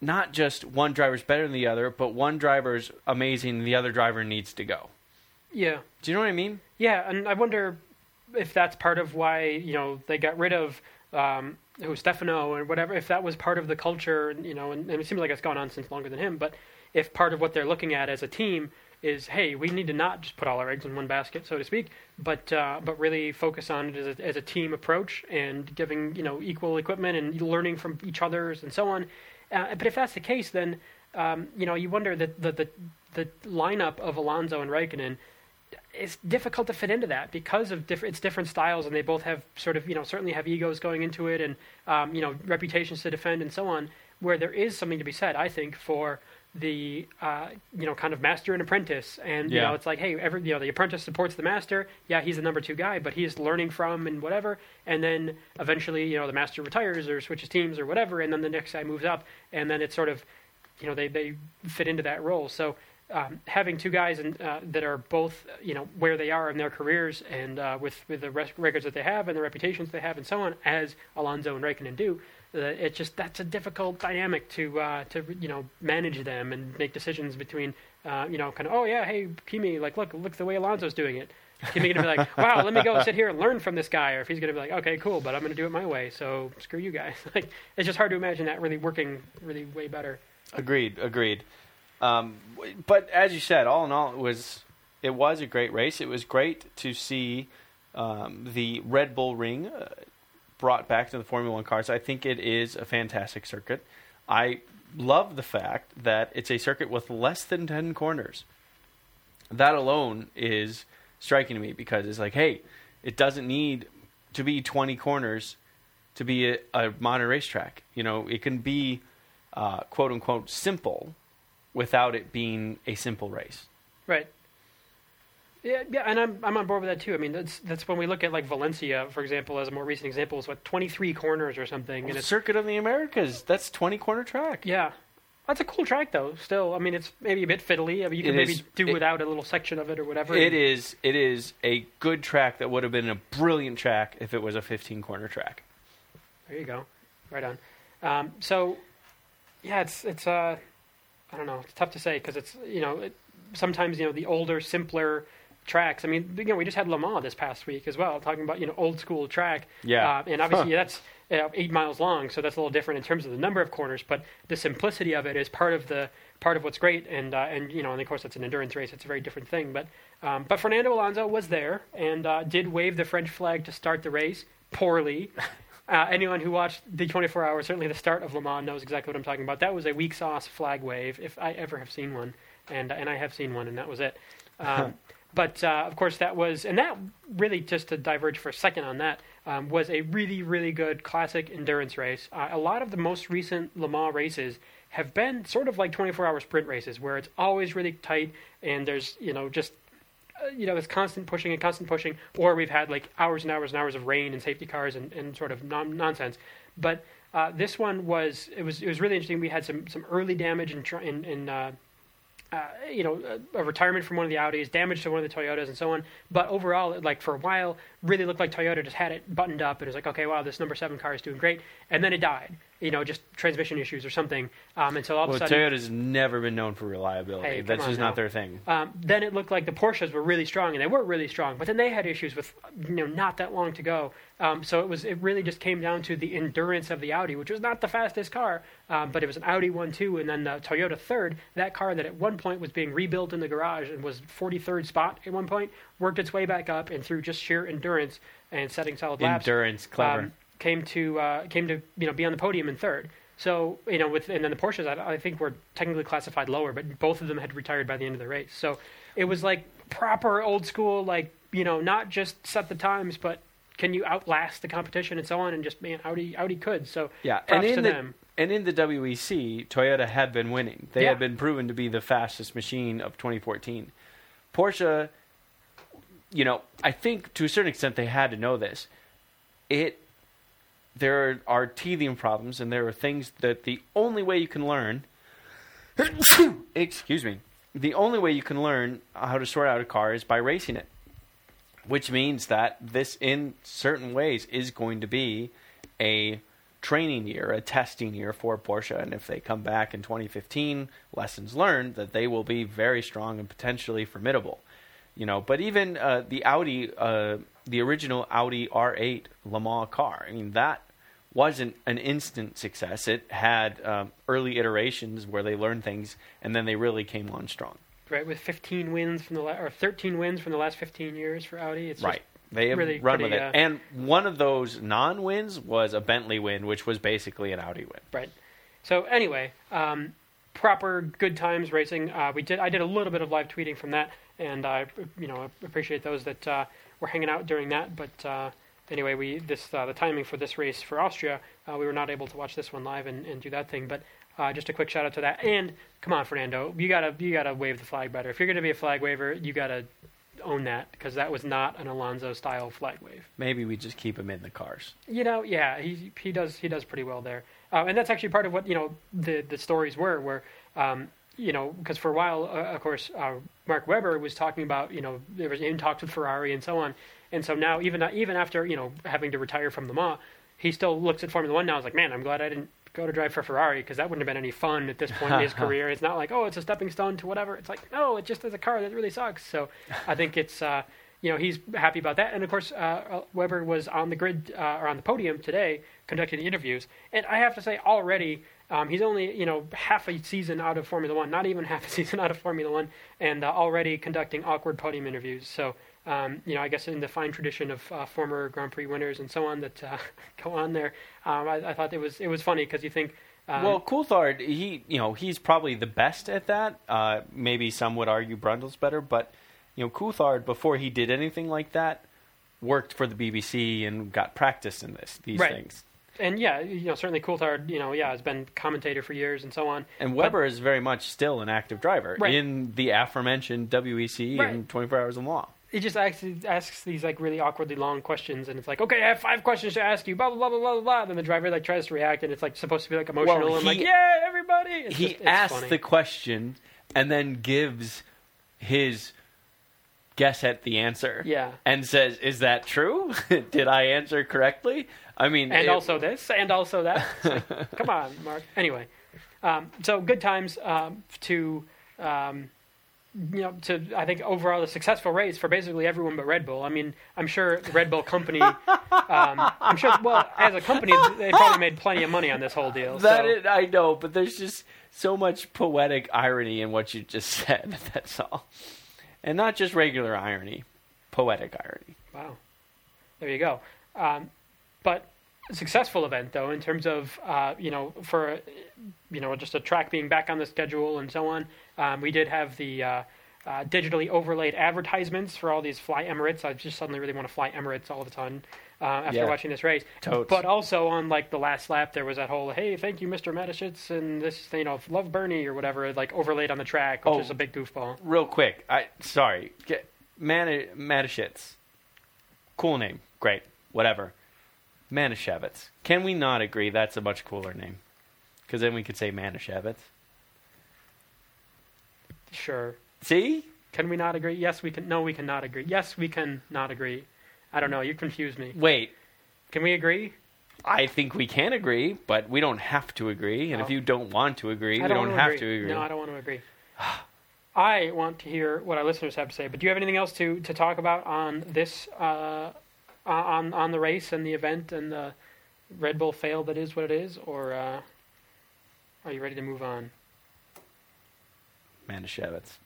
not just one driver's better than the other, but one driver's amazing and the other driver needs to go. Yeah. Do you know what I mean? Yeah, and I wonder if that's part of why you know they got rid of um, who Stefano or whatever. If that was part of the culture, you know, and, and it seems like it's gone on since longer than him. But if part of what they're looking at as a team is, hey, we need to not just put all our eggs in one basket, so to speak, but uh, but really focus on it as a, as a team approach and giving you know equal equipment and learning from each other's and so on. Uh, but if that's the case, then um, you know you wonder that the, the the lineup of Alonso and Raikkonen it's difficult to fit into that because of different it's different styles and they both have sort of you know certainly have egos going into it and um, you know reputations to defend and so on where there is something to be said I think for the uh, you know kind of master and apprentice. And you know it's like hey every you know the apprentice supports the master. Yeah he's the number two guy but he's learning from and whatever. And then eventually you know the master retires or switches teams or whatever and then the next guy moves up. And then it's sort of you know they they fit into that role. So um, having two guys in, uh, that are both you know where they are in their careers and uh, with with the res- records that they have and the reputations they have and so on as Alonso and Raikkonen do it's just that's a difficult dynamic to uh, to you know manage them and make decisions between uh, you know kind of oh yeah hey Kimi like look look the way Alonso's doing it Kimi gonna be like wow let me go sit here and learn from this guy or if he's gonna be like okay cool but I'm gonna do it my way so screw you guys like it's just hard to imagine that really working really way better Agreed, agreed. Um, but as you said, all in all, it was it was a great race. It was great to see um, the Red Bull Ring uh, brought back to the Formula One cars. I think it is a fantastic circuit. I love the fact that it's a circuit with less than ten corners. That alone is striking to me because it's like, hey, it doesn't need to be twenty corners to be a, a modern racetrack. You know, it can be uh, quote unquote simple without it being a simple race. Right. Yeah, yeah, and I'm I'm on board with that too. I mean, that's that's when we look at like Valencia, for example, as a more recent example, is what 23 corners or something, and The it's Circuit of the Americas, that's 20 corner track. yeah, that's a cool track though. Still, I mean, it's maybe a bit fiddly. I mean, you can It maybe is- do it- without a little section of it or whatever. It is it is a good track that would have been a brilliant track if it was a 15 corner track. There you go, right on. Um, so, yeah, it's it's uh, I don't know, it's tough to say because it's you know it, sometimes you know the older, simpler tracks. I mean, you know, we just had Le Mans this past week as well, talking about you know old school track. Yeah. uh, and obviously that's you know, eight miles long, so that's a little different in terms of the number of corners, but the simplicity of it is part of the part of what's great. And uh, and you know, and of course, it's an endurance race; it's a very different thing. But um, but Fernando Alonso was there and uh, did wave the French flag to start the race poorly. Uh, anyone who watched the 24 hours, certainly the start of Le Mans, knows exactly what I'm talking about. That was a weak sauce flag wave, if I ever have seen one, and and I have seen one, and that was it. Um, but uh, of course, that was, and that really just to diverge for a second on that um, was a really really good classic endurance race. Uh, a lot of the most recent Le Mans races have been sort of like 24 hour sprint races, where it's always really tight, and there's you know just uh, you know, this constant pushing and constant pushing, or we've had like hours and hours and hours of rain and safety cars and, and sort of non- nonsense. But uh, this one was it was it was really interesting. We had some some early damage and in uh, you know a, a retirement from one of the Audis, damage to one of the Toyotas, and so on. But overall, like for a while, really looked like Toyota just had it buttoned up and it was like, okay, wow, this number seven car is doing great, and then it died. You know, just transmission issues or something. Um, and so all Well, of a sudden, Toyota's never been known for reliability. Hey, That's just now. not their thing. um, then it looked like the Porsches were really strong, and they were really strong. But then they had issues with, you know, not that long to go. Um, so it was, it really just came down to the endurance of the Audi, which was not the fastest car, um, but it was an Audi one two, and then the Toyota third. That car that at one point was being rebuilt in the garage and was 43rd spot at one point, worked its way back up, and through just sheer endurance and setting solid laps, Endurance, clever. um, came to uh, came to you know be on the podium in third. So you know, with and then the Porsches, I, I think were technically classified lower, but both of them had retired by the end of the race. So it was like proper old school, like you know, not just set the times, but can you outlast the competition and so on, and just man, Audi Audi could. So yeah, and to in the them. and in the WEC, Toyota had been winning. They Yeah. had been proven to be the fastest machine of 2014. Porsche, you know, I think to a certain extent they had to know this. It there are teething problems, and there are things that the only way you can learn. excuse me. The only way you can learn how to sort out a car is by racing it, which means that this, in certain ways, is going to be a training year, a testing year for Porsche. And if they come back in 2015, lessons learned that they will be very strong and potentially formidable. You know, but even uh, the Audi, uh, the original Audi R8 Le Mans car, I mean that wasn't an instant success. It had um, early iterations where they learned things, and then they really came on strong. right with 15 wins from the la- or 13 wins from the last 15 years for Audi. It's just- Right. They have really run pretty, with it. uh, and one of those non wins was a Bentley win, which was basically an Audi win. Right. So anyway, um, proper good times racing. Uh, we did. I did a little bit of live tweeting from that, and I, you know, appreciate those that uh, were hanging out during that. But uh, anyway, we this uh, the timing for this race for Austria, uh, we were not able to watch this one live and, and do that thing. But uh, just a quick shout out to that. And come on, Fernando, you gotta you gotta wave the flag better. If you're gonna be a flag waver, you gotta own that because that was not an Alonso style flag wave. Maybe we just keep him in the cars. You know, yeah, he he does he does pretty well there, uh, and that's actually part of what you know the the stories were where um, you know because for a while, uh, of course, uh, Mark Webber was talking about you know there was in talks with Ferrari and so on, and so now even even after you know having to retire from Le Mans, he still looks at Formula One now. Is like, man, I'm glad I didn't go to drive for Ferrari because that wouldn't have been any fun at this point in his career. It's not like oh, it's a stepping stone to whatever. It's like no, it just is a car that really sucks. So I think it's. Uh, you know he's happy about that, and of course uh, Webber was on the grid uh, or on the podium today conducting the interviews, and I have to say already um, he's only you know half a season out of Formula One, not even half a season out of Formula One, and uh, already conducting awkward podium interviews. So um, you know I guess in the fine tradition of uh, former Grand Prix winners and so on that uh, go on there, um, I, I thought it was it was funny because you think. Um, well, Coulthard, he you know he's probably the best at that. Uh, maybe some would argue Brundle's better, but you know Coulthard before he did anything like that worked for the BBC and got practice in this these Right. things. And yeah, you know certainly Coulthard, you know yeah has been commentator for years and so on. And But- Webber is very much still an active driver Right. in the aforementioned WEC Right. and 24 Hours of Law. he just asks, asks these like really awkwardly long questions, and it's like, okay, I have five questions to ask you, blah blah blah blah blah blah. Then the driver like tries to react, and it's like supposed to be like emotional, Well, and like, he- yeah, everybody. It's he just, asks funny. the question and then gives his guess at the answer. Yeah. And says, "Is that true? Did I answer correctly?" I mean, and it- also this, and also that. Like, come on, Mark. Anyway, um, so good times um, to. Um, you know, to I think overall a successful race for basically everyone but Red Bull. I mean, I'm sure the Red Bull company, um, I'm sure, well, as a company, they probably made plenty of money on this whole deal. that so. is- I know, but there's just so much poetic irony in what you just said. That's all, and not just regular irony, poetic irony. Wow. There you go. Um, but successful event, though, in terms of, uh, you know, for, you know, just a track being back on the schedule and so on. Um, we did have the uh, uh, digitally overlaid advertisements for all these Fly Emirates. I just suddenly really want to fly Emirates all the time uh, after Yeah. watching this race. Totes. But also on, like, the last lap, there was that whole, hey, thank you, Mr. Mateschitz, and this, you know, love Bernie or whatever, like, overlaid on the track, which Oh. is a big goofball. Real quick, I sorry, get Man. Cool name, great, whatever. Manischewitz. Can we not agree that's a much cooler name? Because then we could say Manischewitz. Sure. See? Can we not agree? Yes, we can. No, we cannot agree. Yes, we can not agree. I don't know. You confuse me. Wait, Can we agree? I think we can agree, but we don't have to agree. And if you don't want to agree, I we don't have to agree. No, I don't want to agree. I want to hear what our listeners have to say. But do you have anything else to, to talk about on this uh, on on the race and the event and the Red Bull fail that is what it is, or uh, are you ready to move on? Manischewitz.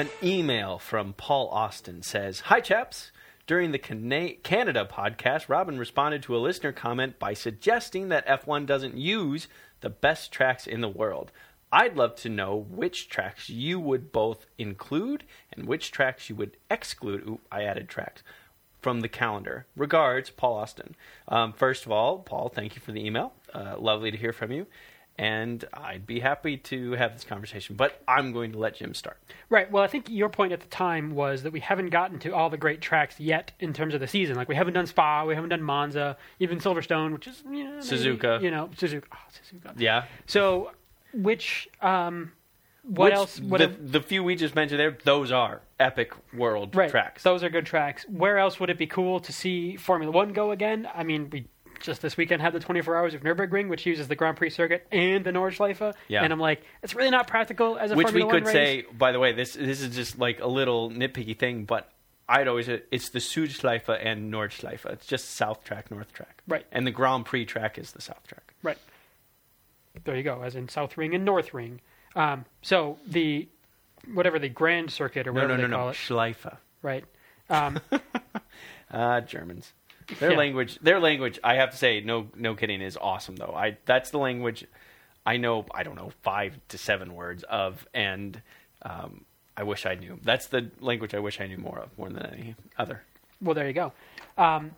An email from Paul Austin says Hi, chaps. During the Canada podcast, Robin responded to a listener comment by suggesting that F1 doesn't use the best tracks in the world. I'd love to know which tracks you would both include and which tracks you would exclude. Ooh, I added tracks from the calendar. Regards, Paul Austin. Um, first of all, Paul, thank you for the email. Uh, lovely to hear from you. And I'd be happy to have this conversation, but I'm going to let Jim start. Right. Well, I think your point at the time was that we haven't gotten to all the great tracks yet in terms of the season. Like we haven't done Spa, we haven't done Monza, even Silverstone, which is you know, maybe, Suzuka. You know, Suzuka. Oh, Suzuka. Yeah. So, which um, what Which- else? What the, have- the few we just mentioned there, those are epic world right. tracks. Those are good tracks. Where else would it be cool to see Formula One go again? I mean, we just this weekend had the 24 Hours of Nürburgring, which uses the Grand Prix circuit and the Nordschleife. Yeah. And I'm like, it's really not practical as a Which we Formula could One race. say, by the way, this this is just like a little nitpicky thing, but I'd always it's the Südschleife and Nordschleife. It's just South track, North track, Right. And the Grand Prix track is the South track. Right. There you go, as in South Ring and North Ring. Um, so the whatever the Grand Circuit or whatever no, no, they call no, it, Schleife. right? Um, Ah, Germans. Their Yeah. language, their language. I have to say, no, no kidding, is awesome though. I that's the language I know. I don't know five to seven words of, and um, I wish I knew. That's the language I wish I knew more of, more than any other. well, there you go. Um,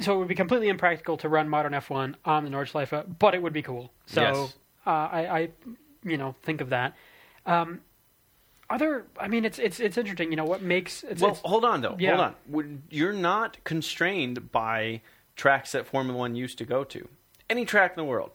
so it would be completely impractical to run modern F1 on the Nordschleife, but it would be cool. So Yes. uh, I, I, you know, think of that. Um, other, I mean, it's it's it's interesting. You know, what makes it's, well, it's hold on though. yeah. Hold on. You're not constrained by tracks that Formula One used to go to. Any track in the world.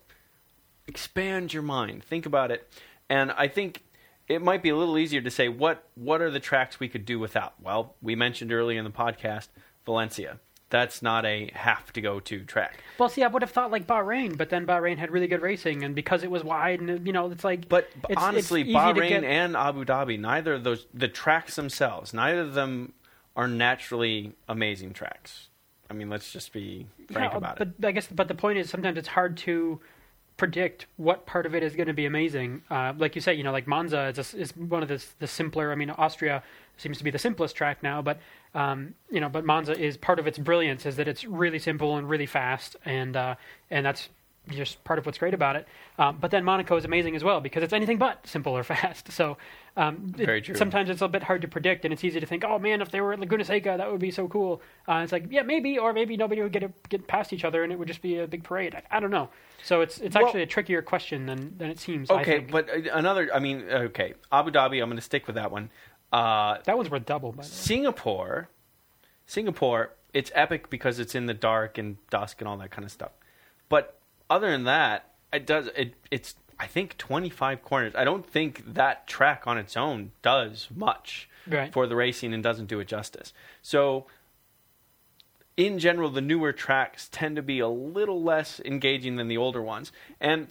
Expand your mind. Think about it. And I think it might be a little easier to say what what are the tracks we could do without. Well, we mentioned earlier in the podcast Valencia. That's not a have to go to track. well. See, I would have thought like Bahrain, but then Bahrain had really good racing, and because it was wide, and you know, it's like But It's- it's honestly, to Bahrain get- and Abu Dhabi, neither of those the tracks themselves, neither of them are naturally amazing tracks. I mean, let's just be frank Yeah, about but it. But I guess, but the point is, sometimes it's hard to predict what part of it is going to be amazing. Uh, like you say, you know, like Monza is, a, is one of the the simpler. I mean, Austria seems to be the simplest track now, but um, you know, but Monza is part of its brilliance is that it's really simple and really fast, and uh, and that's just part of what's great about it. Um, but then Monaco is amazing as well because it's anything but simple or fast. So um, it- Very true. sometimes it's a bit hard to predict, and it's easy to think, oh man, if they were at Laguna Seca, that would be so cool. Uh, it's like, yeah, maybe, or maybe nobody would get a, get past each other, and it would just be a big parade. I, I don't know. So it's it's Well- actually a trickier question than than it seems. I Okay, but uh, another. I mean, okay, Abu Dhabi. I'm going to stick with that one. Uh, that one's worth double. By the way. Singapore, Singapore. It's epic because it's in the dark and dusk and all that kind of stuff. But other than that, it does. It it's I think 25 corners. I don't think that track on its own does much Right. for the racing and doesn't do it justice. So. In general, the newer tracks tend to be a little less engaging than the older ones. And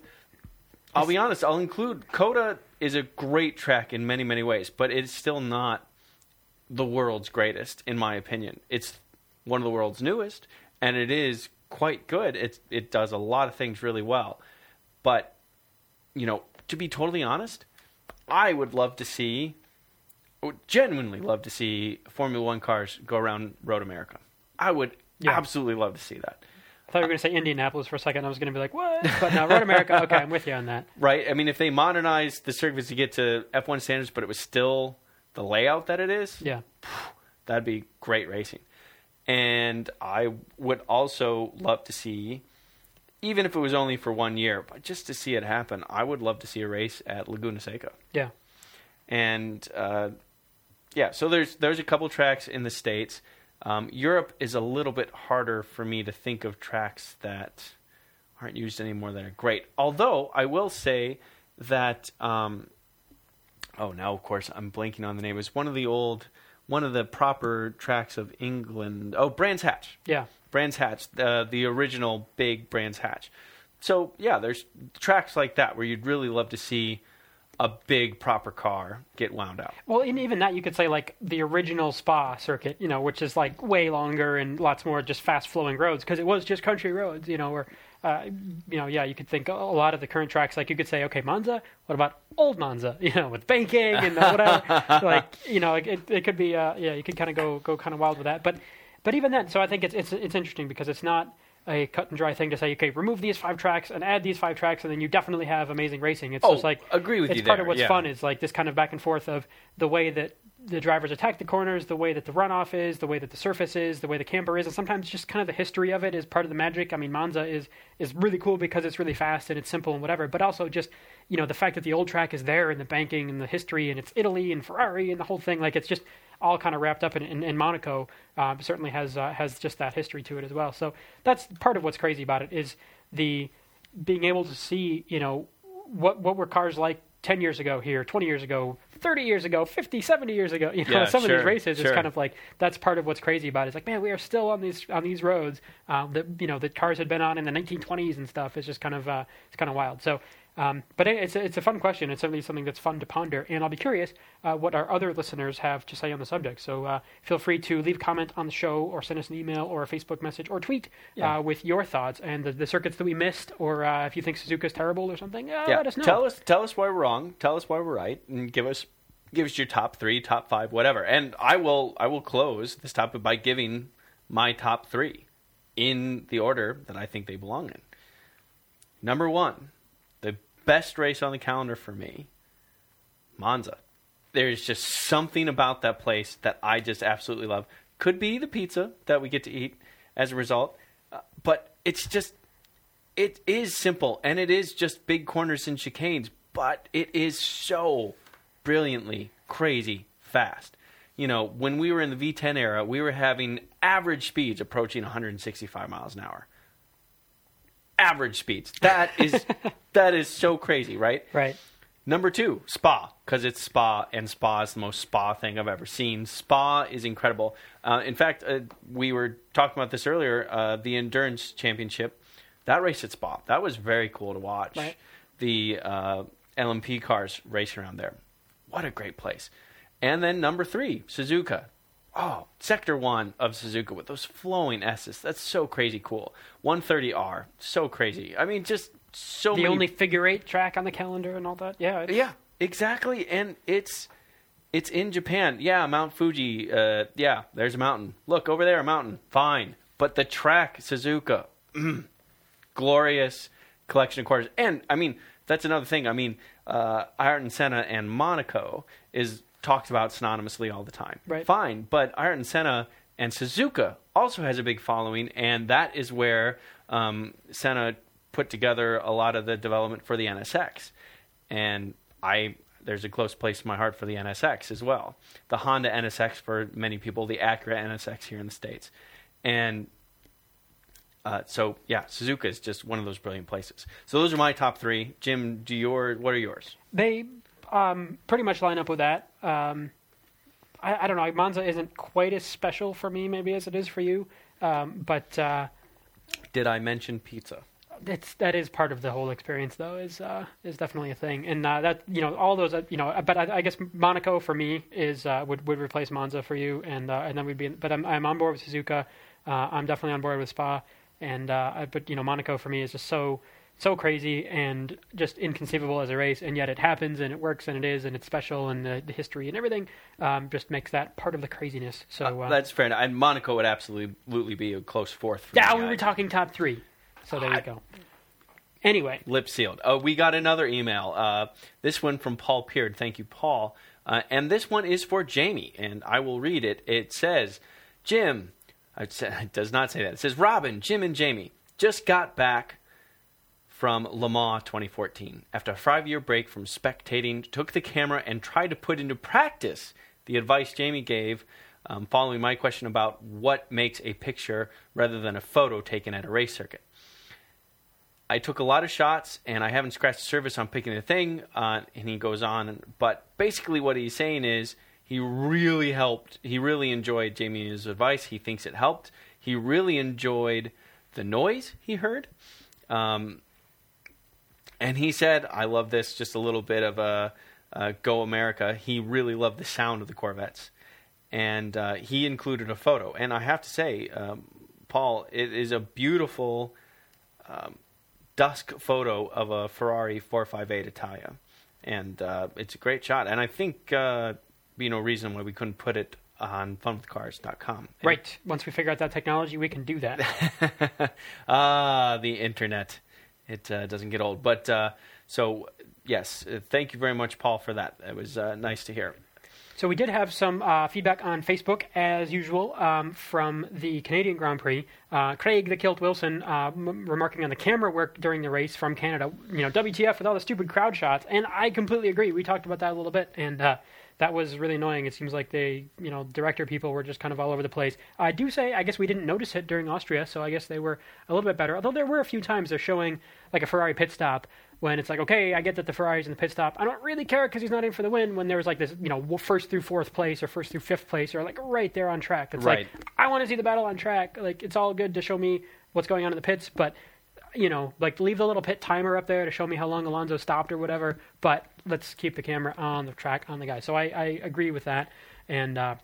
I'll be honest, I'll include COTA is a great track in many, many ways, but it's still not the world's greatest, in my opinion. It's one of the world's newest, and it is quite good. It it does a lot of things really well. But, you know, to be totally honest, I would love to see would genuinely love to see Formula One cars go around Road America. I would Yeah. absolutely love to see that. I thought you were going to say Indianapolis for a second. I was going to be like, what? But no, Road America. Okay, I'm with you on that. Right? I mean, if they modernized the circuits to get to F1 standards, but it was still the layout that it is, Yeah. that'd be great racing. And I would also love to see, even if it was only for one year, but just to see it happen, I would love to see a race at Laguna Seca. Yeah. And uh, yeah, so there's there's a couple tracks in the states. Um, Europe is a little bit harder for me to think of tracks that aren't used anymore that are great. Although I will say that um, oh, now of course I'm blanking on the name. It's one of the old, one of the proper tracks of England. Oh, Brands Hatch. Yeah. Brands Hatch, uh, the original big Brands Hatch. So yeah, there's tracks like that where you'd really love to see a big proper car get wound out. Well, and even that you could say like the original Spa circuit, you know, which is like way longer and lots more just fast flowing roads because it was just country roads, you know, or uh, you know, yeah, you could think a lot of the current tracks, like you could say, okay, Monza, what about old Monza, you know, with banking and whatever, like, you know, it, it could be, uh, yeah, you could kind of go, go kind of wild with that. But, but even then, so I think it's, it's, it's interesting because it's not, a cut and dry thing to say, okay, remove these five tracks and add these five tracks, and then you definitely have amazing racing. It's oh, just like agree with it's you. part there, of what's yeah. fun is like this kind of back and forth of the way that the drivers attack the corners, the way that the runoff is, the way that the surface is, the way the camber is, and sometimes just kind of the history of it is part of the magic. I mean, Monza is is really cool because it's really fast and it's simple and whatever, but also just you know the fact that the old track is there and the banking and the history and it's Italy and Ferrari and the whole thing. Like it's just all kind of wrapped up in, in, in Monaco. Uh, certainly has uh, has just that history to it as well. So that's part of what's crazy about it is the being able to see you know what what were cars like 10 years ago here 20 years ago 30 years ago 50 70 years ago you know Yeah, some of these races sure. it's kind of like that's part of what's crazy about it it's like man we are still on these on these roads um, that you know that cars had been on in the 1920s and stuff it's just kind of uh, it's kind of wild so um, but it- it's a, it's a fun question. It's certainly something that's fun to ponder, and I'll be curious uh, what our other listeners have to say on the subject. So uh, feel free to leave a comment on the show, or send us an email, or a Facebook message, or tweet Yeah. uh, with your thoughts and the, the circuits that we missed, or uh, if you think Suzuka's terrible or something. Uh, yeah. let us know. Tell us tell us why we're wrong. Tell us why we're right, and give us give us your top three, top five, whatever. And I will I will close this topic by giving my top three in the order that I think they belong in. Number one, the best race on the calendar for me, Monza. There's just something about that place that I just absolutely love. Could be the pizza that we get to eat as a result, uh, but it's just it is simple and it is just big corners and chicanes, but it is so brilliantly crazy fast. You know, when we were in the V10 era, we were having average speeds approaching 165 miles an hour. Average speeds. That is that is so crazy, right? Right. Number two, Spa, because it's Spa, and Spa is the most Spa thing I've ever seen. Spa is incredible. Uh, in fact, uh, we were talking about this earlier. Uh, the Endurance Championship, that race at Spa, that was very cool to watch. Right. The uh, LMP cars racing around there. What a great place. And then number three, Suzuka. Oh, Sector 1 of Suzuka with those flowing S's. That's so crazy cool. 130R, so crazy. I mean, just so the many only figure eight track on the calendar and all that. Yeah. it's- yeah, exactly. And it's it's in Japan. Yeah, Mount Fuji. Uh, yeah, there's a mountain. Look over there, a mountain. Fine, but the track Suzuka, mm, glorious collection of cars. And I mean, that's another thing. I mean, uh, Ayrton Senna and Monaco is talked about synonymously all the time. Right. Fine, but Ayrton Senna and Suzuka also has a big following, and that is where um, Senna put together a lot of the development for the NSX. And I there's a close place in my heart for the NSX as well. The Honda NSX for many people, the Acura NSX here in the states, and uh, so yeah, Suzuka is just one of those brilliant places. So those are my top three. Jim, do your what are yours? They um, pretty much line up with that. Um, I, I don't know. Monza isn't quite as special for me, maybe as it is for you. Um, but uh, Did I mention pizza? that's that is part of the whole experience, though. Is uh, is definitely a thing, and uh, that you know all those uh, you know. But I, I guess Monaco for me is uh, would would replace Monza for you, and uh, and then we'd be. But I'm I'm on board with Suzuka. Uh, I'm definitely on board with Spa, and uh, I, but you know Monaco for me is just so so crazy and just inconceivable as a race, and yet it happens and it works and it is and it's special and the, the history and everything um, just makes that part of the craziness. So uh, That's fair. enough. And Monaco would absolutely be a close fourth. For yeah, we were talking top three. So there I- you go. Anyway, lip sealed. Oh, we got another email. Uh, this one from Paul Peard. Thank you, Paul. Uh, and this one is for Jamie, and I will read it. It says, Jim, it does not say that. It says, Robin, Jim, and Jamie just got back from Le Mans 2014. After a five year break from spectating, took the camera and tried to put into practice the advice Jamie gave um, following my question about what makes a picture rather than a photo taken at a race circuit. I took a lot of shots and I haven't scratched the surface on picking the thing. Uh, and he goes on, but basically what he's saying is he really helped. He really enjoyed Jamie's advice. He thinks it helped. He really enjoyed the noise he heard. Um, and he said, I love this, just a little bit of a, a Go America. He really loved the sound of the Corvettes. And uh, he included a photo. And I have to say, um, Paul, it is a beautiful um, dusk photo of a Ferrari 458 Italia. And uh, it's a great shot. And I think uh, be no reason why we couldn't put it on funwithcars.com. Right. Once we figure out that technology, we can do that. ah, the internet. It uh, doesn't get old. But uh, so, yes, uh, thank you very much, Paul, for that. It was uh, nice to hear. So we did have some uh, feedback on Facebook, as usual, um, from the Canadian Grand Prix. Uh, Craig the Kilt Wilson uh, m- remarking on the camera work during the race from Canada. You know, WTF with all the stupid crowd shots, and I completely agree. We talked about that a little bit, and uh, that was really annoying. It seems like they, you know, director people were just kind of all over the place. I do say, I guess we didn't notice it during Austria, so I guess they were a little bit better. Although there were a few times they're showing like a Ferrari pit stop when it's like, okay, I get that the Ferrari's in the pit stop. I don't really care because he's not in for the win. When there was like this, you know, first through fourth place or first through fifth place, or like right there on track. It's Right. like I want to see the battle on track. Like it's all good to show me what's going on in the pits, but you know, like leave the little pit timer up there to show me how long Alonso stopped or whatever. But let's keep the camera on the track on the guy. So I, I agree with that, and uh,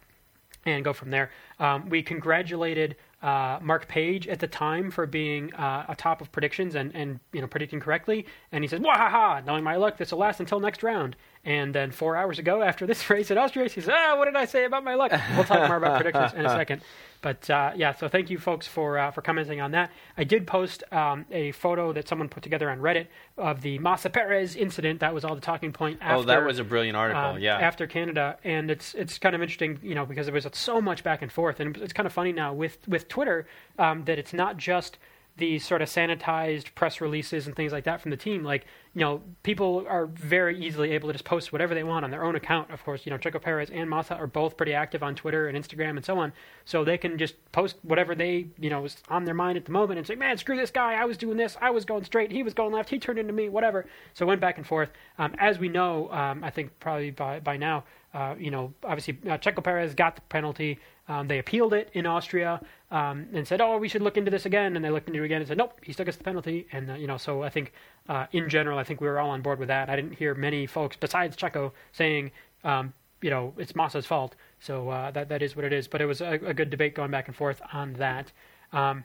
and go from there. Um, we congratulated uh, Mark Page at the time for being uh, atop of predictions and, and you know predicting correctly. And he says, "Wahaha! Knowing my luck, this will last until next round." And then four hours ago, after this race at Austria, he says, "Ah, what did I say about my luck?" We'll talk more about predictions in a second. But uh, yeah, so thank you folks for uh, for commenting on that. I did post um, a photo that someone put together on Reddit of the Massa Perez incident. That was all the talking point. After, oh, that was a brilliant article. um, yeah. after Canada, and it's it's kind of interesting, you know, because there was so much back and forth, and it's kind of funny now with with Twitter um, that it's not just these sort of sanitized press releases and things like that from the team. Like, you know, people are very easily able to just post whatever they want on their own account. Of course, you know, Checo Perez and Massa are both pretty active on Twitter and Instagram and so on, so they can just post whatever they, you know, is on their mind at the moment and say, "Man, screw this guy! I was doing this. I was going straight. He was going left. He turned into me. Whatever." So it went back and forth. Um, as we know, um, I think probably by by now, uh, you know, obviously uh, Checo Perez got the penalty. Um, they appealed it in Austria um, and said, "Oh, we should look into this again." And they looked into it again and said, "Nope, he still gets the penalty." And uh, you know, so I think uh, in general, I think we were all on board with that. I didn't hear many folks besides Checo saying, um, you know, it's Massa's fault. So uh, that that is what it is. But it was a, a good debate going back and forth on that. Um,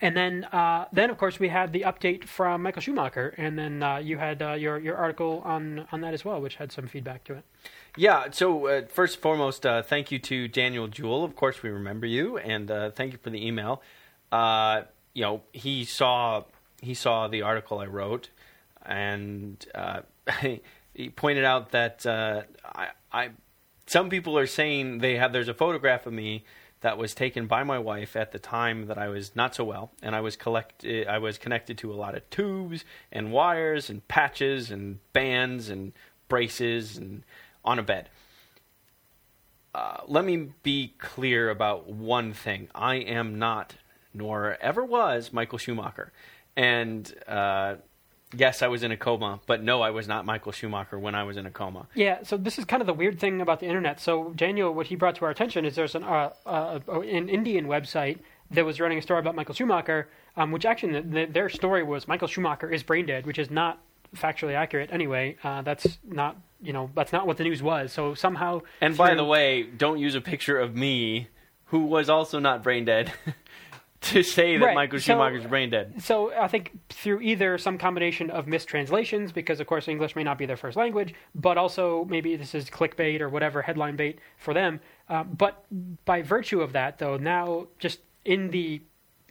and then, uh, then of course, we had the update from Michael Schumacher, and then uh, you had uh, your your article on on that as well, which had some feedback to it. Yeah. So uh, first and foremost, uh, thank you to Daniel Jewell. Of course, we remember you, and uh, thank you for the email. You know, he saw he saw the article I wrote, and he pointed out that I, I some people are saying they have there's a photograph of me that was taken by my wife at the time that I was not so well, and I was collect I was connected to a lot of tubes and wires and patches and bands and braces and on a bed. Uh, let me be clear about one thing. I am not, nor ever was, Michael Schumacher. And uh, yes, I was in a coma, but no, I was not Michael Schumacher when I was in a coma. Yeah, so this is kind of the weird thing about the internet. So Daniel, what he brought to our attention is there's an uh, uh, an Indian website that was running a story about Michael Schumacher, um, which actually the, the, their story was Michael Schumacher is brain dead, which is not factually accurate anyway. Uh, that's not you know that's not what the news was. So somehow, And by the way, don't use a picture of me, who was also not brain dead, to say that Right, Michael so- Schumacher's brain dead. So I think through either some combination of mistranslations, because of course English may not be their first language, but also maybe this is clickbait or whatever headline bait for them. Uh, but by virtue of that, though, now just in the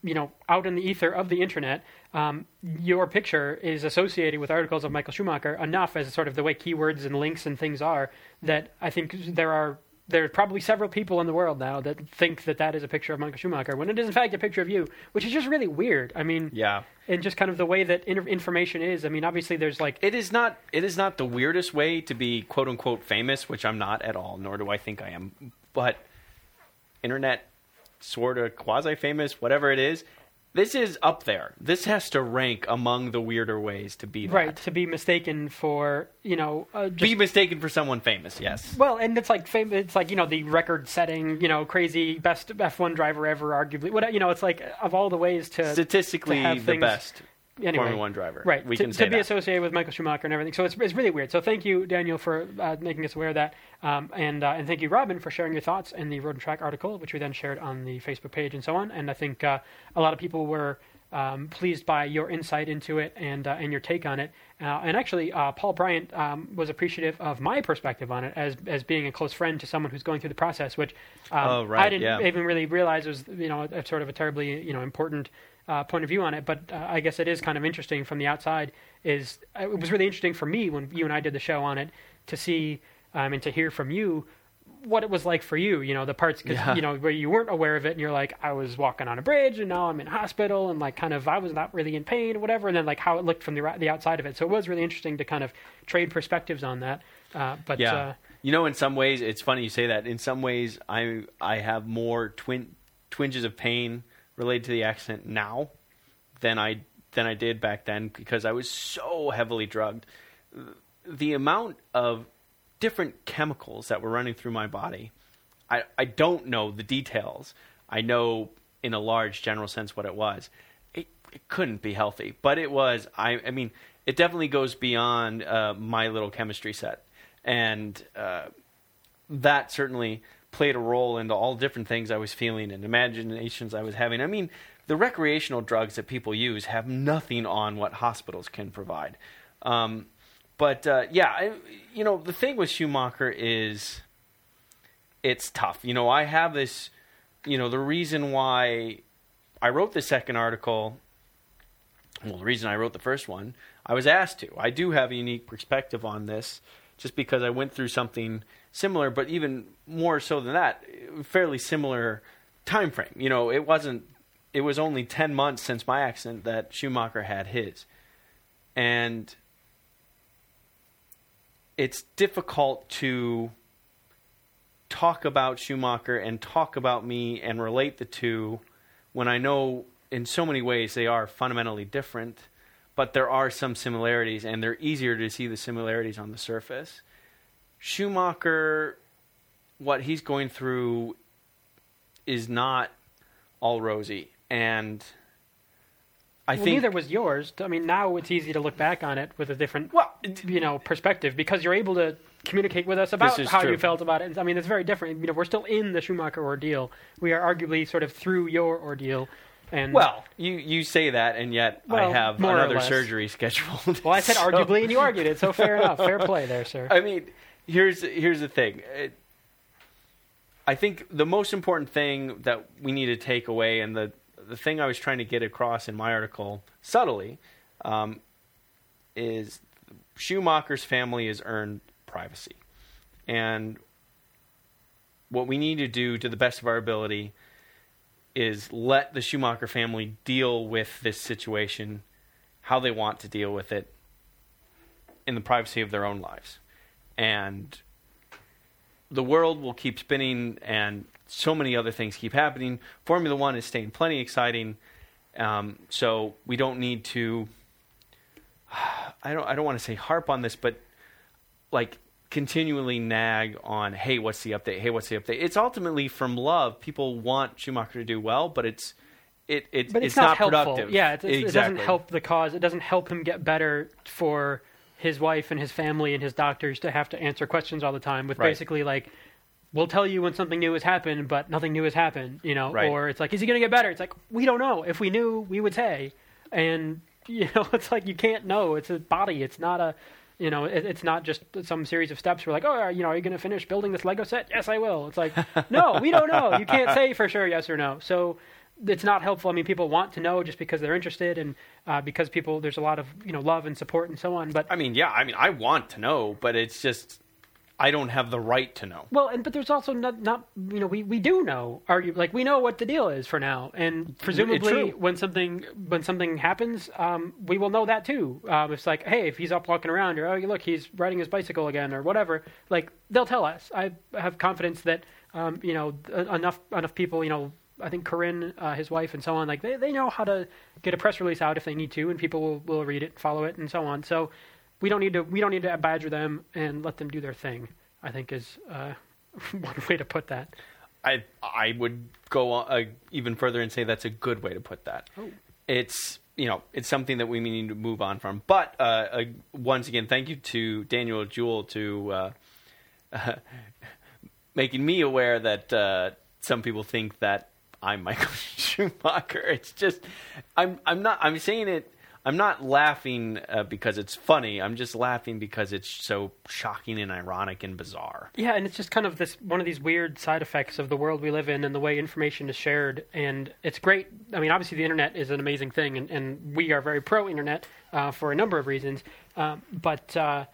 you know out in the ether of the internet, um, your picture is associated with articles of Michael Schumacher enough as sort of the way keywords and links and things are that I think there are there are probably several people in the world now that think that that is a picture of Michael Schumacher when it is in fact a picture of you, which is just really weird. I mean, Yeah. and just kind of the way that inter- information is. I mean, obviously there's like It is not. It is not the weirdest way to be quote unquote famous, which I'm not at all, nor do I think I am. But internet, sort of quasi famous, whatever it is, this is up there. This has to rank among the weirder ways to be that. right to be mistaken for you know uh, just Be mistaken for someone famous. Yes. Well, and it's like fam- it's like you know the record-setting, you know, crazy best F1 driver ever, arguably. What you know, it's like of all the ways to Statistically, to have the best anyway, Formula One driver. right? We to, can to be that. associated with Michael Schumacher and everything. So it's it's really weird. So thank you, Daniel, for uh, making us aware of that, um, and uh, and thank you, Robin, for sharing your thoughts in the Road and Track article, which we then shared on the Facebook page and so on. And I think uh, a lot of people were. Um, pleased by your insight into it and uh, and your take on it, uh, and actually, uh, Paul Bryant um, was appreciative of my perspective on it as as being a close friend to someone who's going through the process, which um, Oh, right, I didn't yeah. even really realize was you know a, sort of a terribly you know important uh, point of view on it. But uh, I guess it is kind of interesting from the outside. Is uh, it was really interesting for me when you and I did the show on it to see um, and to hear from you what it was like for you. You know the parts because Yeah. you know where you weren't aware of it and you're like I was walking on a bridge and now I'm in hospital and like kind of I was not really in pain or whatever. And then like how it looked from the the outside of it. So it was really interesting to kind of trade perspectives on that. Uh, but Yeah. uh, you know, in some ways, it's funny you say that. In some ways, I I have more twin twinges of pain related to the accident now than I than I did back then because I was so heavily drugged. The amount of different chemicals that were running through my body, I I don't know the details. I know in a large general sense what it was. It, it couldn't be healthy, but it was. I I mean, it definitely goes beyond uh, my little chemistry set, and uh, that certainly played a role into all different things I was feeling and imaginations I was having. I mean, the recreational drugs that people use have nothing on what hospitals can provide. Um, but uh, yeah, I, you know, the thing with Schumacher is it's tough. You know, I have this, you know, the reason why I wrote the second article, well, the reason I wrote the first one, I was asked to. I do have a unique perspective on this just because I went through something similar, but even more so than that, fairly similar time frame. You know, it wasn't. It was only ten months since my accident that Schumacher had his, and it's difficult to talk about Schumacher and talk about me and relate the two when I know in so many ways they are fundamentally different, but there are some similarities and they're easier to see the similarities on the surface. Schumacher, what he's going through is not all rosy. And I well, think. neither was yours. I mean, now it's easy to look back on it with a different, Well, you know, perspective because you're able to communicate with us about how true. you felt about it. I mean, it's very different. You know, we're still in the Schumacher ordeal. We are arguably sort of through your ordeal. And Well, you, you say that, and yet Well, I have another surgery scheduled. well, I said So- arguably, and you argued it. So fair enough. Fair play there, sir. I mean, here's here's the thing. It, I think the most important thing that we need to take away, and the the thing I was trying to get across in my article subtly, um, is Schumacher's family has earned privacy, and what we need to do to the best of our ability is let the Schumacher family deal with this situation how they want to deal with it in the privacy of their own lives. And the world will keep spinning and so many other things keep happening. Formula One is staying plenty exciting. Um, so we don't need to I don't I don't want to say harp on this, but like continually nag on, hey, what's the update? Hey, what's the update? It's ultimately from love. People want Schumacher to do well, but it's it, it but it's, not, helpful. productive. Yeah, it's, it's, it doesn't help the cause. It doesn't help him get better for his wife and his family and his doctors to have to answer questions all the time with Right. basically like, we'll tell you when something new has happened, but nothing new has happened. You know, Right. or it's like, is he going to get better? It's like we don't know. If we knew, we would say. And you know, it's like you can't know. It's a body. It's not a. You know, it, it's not just some series of steps. We're like, oh, you know, are you going to finish building this Lego set? Yes, I will. It's like, no, we don't know. You can't say for sure yes or no. So it's not helpful. I mean, people want to know just because they're interested and uh, because people there's a lot of you know love and support and so on. But I mean, yeah, I mean, I want to know, but it's just I don't have the right to know. well, and but there's also not not you know we, we do know argue like we know what the deal is for now, and presumably when something when something happens, um, we will know that too. Um, it's like hey, if he's up walking around, or oh look, he's riding his bicycle again, or whatever. Like they'll tell us. I have confidence that um, you know enough enough people you know I think Corinne, uh, his wife, and so on. Like they they know how to get a press release out if they need to, and people will, will read it, follow it, and so on. So we don't need to we don't need to badger them and let them do their thing. I think is uh, one way to put that. I I would go on, uh, even further and say that's a good way to put that. Oh. It's you know it's something that we need to move on from. But uh, uh, once again, thank you to Daniel Jewell to uh, making me aware that uh, some people think that I'm Michael Schumacher. It's just I'm I'm not I'm saying it. I'm not laughing uh, because it's funny. I'm just laughing because it's so shocking and ironic and bizarre. Yeah, and it's just kind of this one of these weird side effects of the world we live in and the way information is shared. And it's great. I mean, obviously, the internet is an amazing thing, and, and we are very pro internet uh, for a number of reasons. Um, but uh,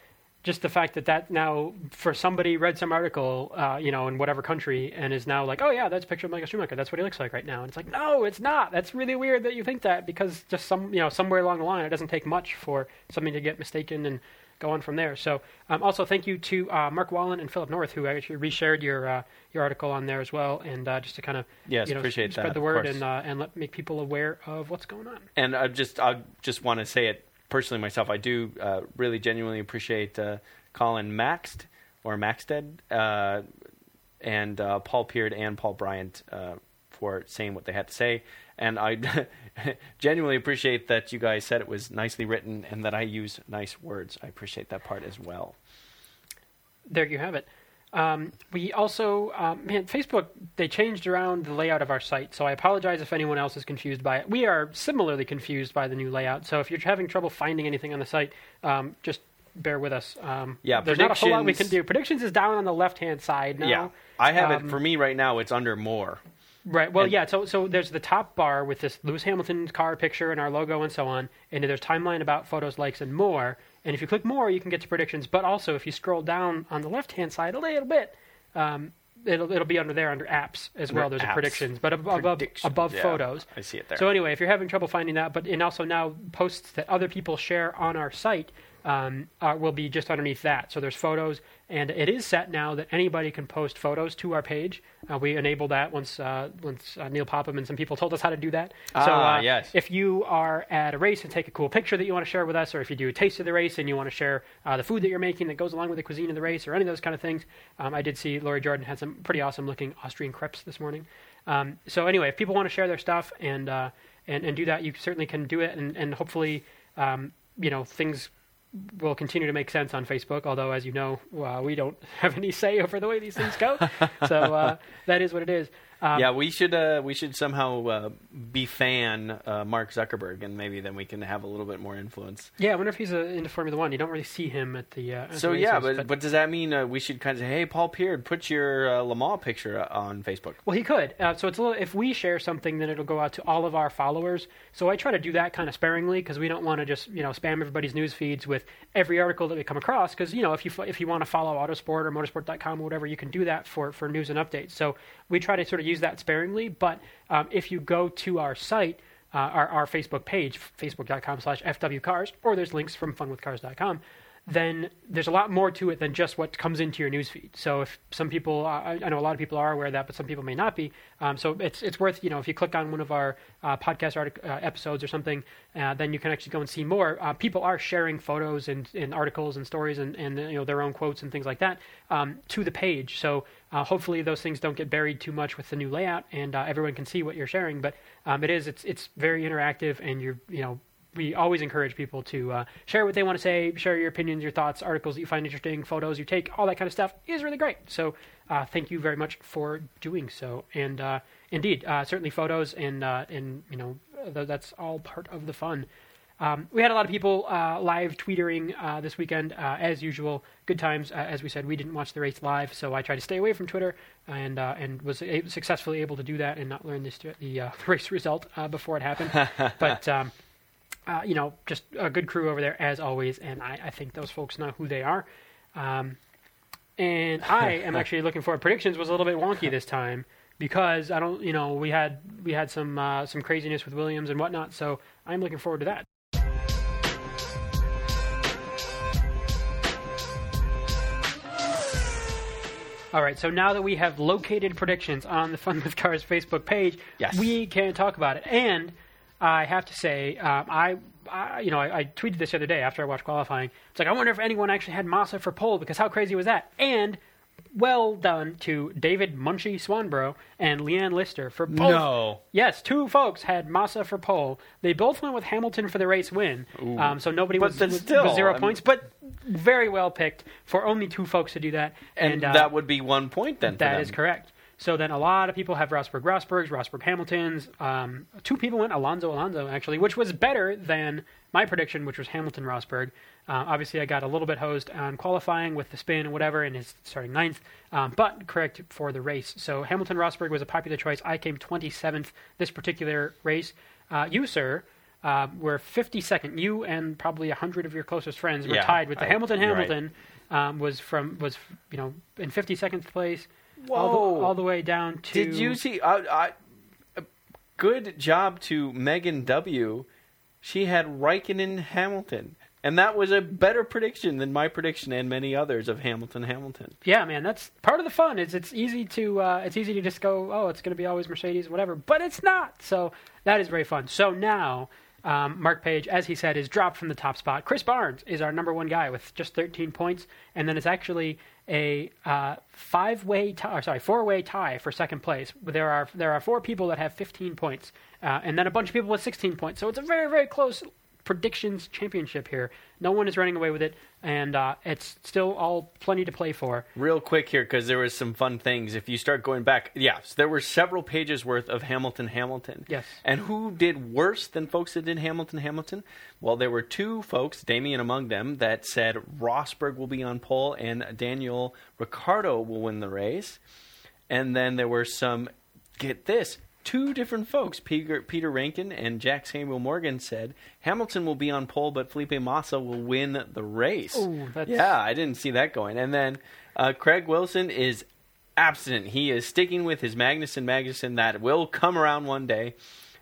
just the fact that that now for somebody read some article, uh, you know, in whatever country, and is now like, oh yeah, that's a picture of Michael Schumacher. That's what he looks like right now. And it's like, no, it's not. That's really weird that you think that because just some, you know, somewhere along the line, it doesn't take much for something to get mistaken and go on from there. So, um, also thank you to uh, Mark Wallen and Philip North who actually reshared your uh, your article on there as well, and uh, just to kind of Yes, you know, appreciate spread that, the word and uh, and let make people aware of what's going on. and I just I just want to say it personally myself. I do uh, really genuinely appreciate uh, Colin Maxt or Maxted uh, and uh, Paul Peard and Paul Bryant uh, for saying what they had to say. And I genuinely appreciate that you guys said it was nicely written and that I use nice words. I appreciate that part as well. there you have it. Um, we also, um, man, Facebook, they changed around the layout of our site, so I apologize if anyone else is confused by it. We are similarly confused by the new layout, so if you're having trouble finding anything on the site, um, just bear with us. Um, Yeah, there's not a whole lot we can do. Predictions is down on the left hand side now. Yeah, I have Um, it for me right now. It's under more. Right. Well, And- yeah. So, so there's the top bar with this Lewis Hamilton car picture and our logo and so on, and there's timeline about photos, likes, and more. And if you click more, you can get to predictions. But also, if you scroll down on the left-hand side a little bit, um, it'll it'll be under there under apps as well. Under There's a predictions, but above Predictions, above yeah. photos. I see it there. So anyway, if you're having trouble finding that, but and also now posts that other people share on our site um, uh, will be just underneath that. So there's photos, and it is set now that anybody can post photos to our page. Uh, we enabled that once uh, once uh, Neil Popham and some people told us how to do that. so Ah, uh, yes. if you are at a race and take a cool picture that you want to share with us, or if you do a taste of the race and you want to share uh, the food that you're making that goes along with the cuisine of the race, or any of those kind of things, um, I did see Lori Jordan had some pretty awesome looking Austrian crepes this morning. Um, so anyway, if people want to share their stuff and uh, and and do that, you certainly can do it, and and hopefully, um, you know, things will continue to make sense on Facebook. Although, as you know, uh, we don't have any say over the way these things go. so uh, that is what it is. Um, yeah, we should uh, we should somehow uh, befan uh, Mark Zuckerberg, and maybe then we can have a little bit more influence. Yeah, I wonder if he's uh, into Formula One. You don't really see him at the. Uh, at the So yeah, races, but, but does that mean uh, we should kind of say, hey, Paul Peard, put your uh, Le Mans picture uh, on Facebook? Well, he could. Uh, so it's a little. If we share something, then it'll go out to all of our followers. So I try to do that kind of sparingly because we don't want to just you know spam everybody's news feeds with every article that we come across. Because you know if you if you want to follow Autosport or Motorsport.com or whatever, you can do that for for news and updates. So we try to sort of use that sparingly. But um, if you go to our site. Uh, our, our Facebook page, facebook.com slash FWCars, or there's links from funwithcars.com, then there's a lot more to it than just what comes into your newsfeed. So if some people, I I know a lot of people are aware of that, but some people may not be. Um, so it's it's worth you know if you click on one of our uh, podcast artic- uh, episodes or something, uh, then you can actually go and see more. Uh, people are sharing photos and, and articles and stories and, and you know their own quotes and things like that um, to the page. So uh, hopefully those things don't get buried too much with the new layout, and uh, everyone can see what you're sharing. But um, it is it's it's very interactive, and you're you know we always encourage people to uh, share what they want to say, share your opinions, your thoughts, articles that you find interesting, photos you take, all that kind of stuff is really great. So uh, thank you very much for doing so. And uh, indeed, uh, certainly photos and uh, and you know th- that's all part of the fun. Um, we had a lot of people uh, live tweetering uh, this weekend, uh, as usual. Good times. Uh, as we said, we didn't watch the race live, so I tried to stay away from Twitter, and uh, and was a- successfully able to do that and not learn this, the uh, race result uh, before it happened. but um, uh, you know, just a good crew over there as always, and I, I think those folks know who they are. Um, and I am actually looking for predictions was a little bit wonky this time because I don't, you know, we had we had some uh, some craziness with Williams and whatnot, so I'm looking forward to that. All right, so now that we have located predictions on the Fun with Cars Facebook page, Yes. we can talk about it. And I have to say, um, I, I, you know, I, I tweeted this the other day after I watched qualifying. It's like I wonder if anyone actually had Massa for pole because how crazy was that? And well done to David Munchie Swanbro and Leanne Lister for both. No. Yes, two folks had Massa for pole. They both went with Hamilton for the race win. Um, so nobody But was, was, still, was zero I'm- points, but very well picked for only two folks to do that. And, uh, that would be one point then. that is correct. So then a lot of people have Rosberg Rosbergs, Rosberg Hamiltons. Um, two people went Alonso Alonso, actually, which was better than my prediction, which was Hamilton Rosberg. Uh, obviously, I got a little bit hosed on qualifying with the spin and whatever, and his starting ninth, um, but correct for the race. So Hamilton Rosberg was a popular choice. I came 27th this particular race. Uh, you, sir, uh, were 52nd. You and probably 100 of your closest friends were Yeah, tied with the I- Hamilton you're right. Hamilton. Um, was from was you know in 52nd place all Whoa. the, all the way down to. Did you see? I, I, good job to Megan W. She had Raikkonen Hamilton, and that was a better prediction than my prediction and many others of Hamilton Hamilton. Yeah, man, that's part of the fun. Is it's easy to uh, it's easy to just go, oh, it's going to be always Mercedes, whatever, but it's not. So that is very fun. So now. Um, Mark Page, as he said, is dropped from the top spot. Chris Barnes is our number one guy with just 13 points, and then it's actually a uh, five-way tie, or sorry, four-way tie for second place. There are there are four people that have 15 points, uh, and then a bunch of people with 16 points. So it's a very very close predictions championship here. No one is running away with it, and uh, it's still all plenty to play for. Real quick here, because there was some fun things. If you start going back, yes, there were several pages worth of Hamilton Hamilton. Yes. And who did worse than folks that did Hamilton Hamilton? Well, there were two folks, Damien among them, that said Rosberg will be on pole and Daniel Ricciardo will win the race. And then there were some, get this, two different folks, Peter, Peter Rankin and Jack Samuel Morgan, said Hamilton will be on pole, but Felipe Massa will win the race. Ooh, that's- Yeah, I didn't see that going. And then uh, Craig Wilson is abstinent. He is sticking with his Magnussen Magnussen that will come around one day.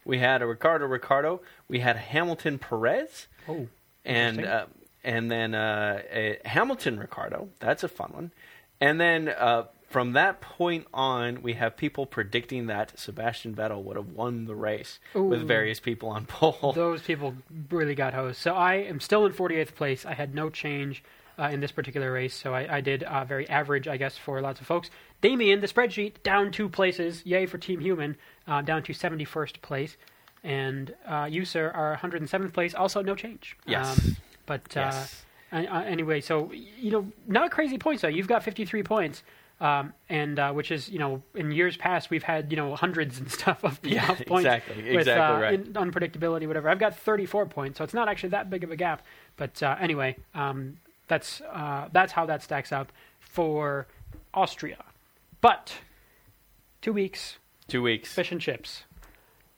We had a Ricciardo Ricciardo. We had Hamilton Perez Oh, and uh, and then uh, a Hamilton Ricciardo. That's a fun one. And then uh, from that point on, we have people predicting that Sebastian Vettel would have won the race with various people on pole. those people really got hosed. So I am still in 48th place. I had no change uh, in this particular race, so I, I did uh, very average, I guess, for lots of folks. Damien, the spreadsheet, down two places. Yay for Team Human, uh, down to 71st place. And uh, you, sir, are 107th place. Also, no change. Yes. Um, but uh, Yes. anyway, so you know, not crazy points though. You've got 53 points, um, and uh, which is you know, in years past we've had you know hundreds and stuff of, Yeah, points exactly, with exactly uh, right. in- unpredictability, whatever. I've got 34 points, so it's not actually that big of a gap. But uh, anyway, um, that's uh, that's how that stacks up for Austria. But two weeks, Two weeks, fish and chips.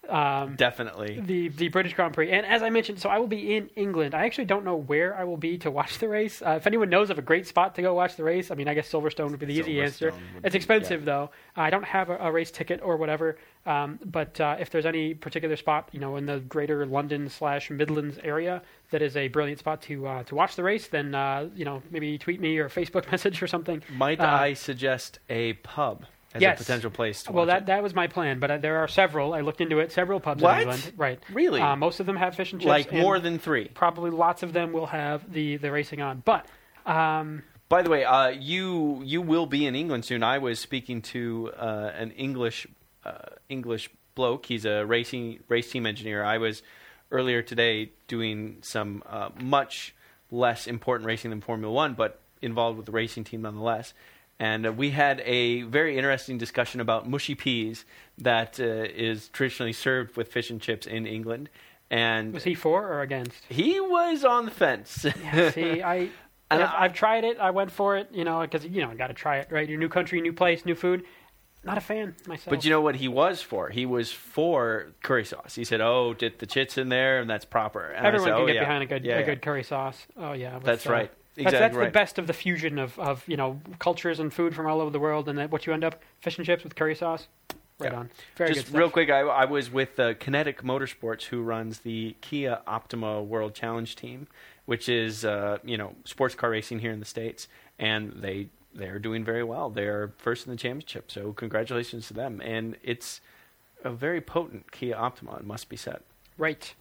Um, definitely. the the British Grand Prix. And as I mentioned, so I will be in England. I actually don't know where I will be to watch the race. Uh, if anyone knows of a great spot to go watch the race, I mean, I guess Silverstone would be the easy answer. It's be- expensive though. I don't have a, a race ticket or whatever. Um, but uh, if there's any particular spot, you know, in the Greater London slash Midlands area that is a brilliant spot to uh, to watch the race, then uh, you know maybe tweet me or Facebook message or something. Might Uh, I suggest a pub as yes. a potential place to Well, that it? that was my plan, but uh, there are several. I looked into it. Several pubs What? in England, right? Really? Uh, most of them have fish and chips. like and- more than three. probably lots of them will have the the racing on. But um, By the way, uh, you you will be in England soon. I was speaking to uh, an English uh, English bloke. He's a racing race team engineer. I was earlier today doing some uh, much less important racing than Formula One, but involved with the racing team nonetheless. And uh, we had a very interesting discussion about mushy peas that uh, is traditionally served with fish and chips in England. And was he for or against? he was on the fence. See, I. I've, I- I've tried it. I went for it, you know, because you know, got to try it, right? Your new country, new place, new food. Not a fan myself. But you know what he was for? He was for curry sauce. He said, "Oh, get the chits in there, and that's proper." And I everyone said, can "Oh, get yeah. behind a good Yeah, a yeah. good curry sauce. Oh yeah, with, That's uh, right. That's, Exactly that's right. the best of the fusion of, of you know cultures and food from all over the world, and then what you end up fish and chips with curry sauce. Right Yeah. on. Very Just real quick, I, I was with uh, Kinetic Motorsports, who runs the Kia Optima World Challenge team, which is uh, you know sports car racing here in the states, and they they're doing very well. They're first in the championship, so congratulations to them. And it's a very potent Kia Optima, it must be said. Right.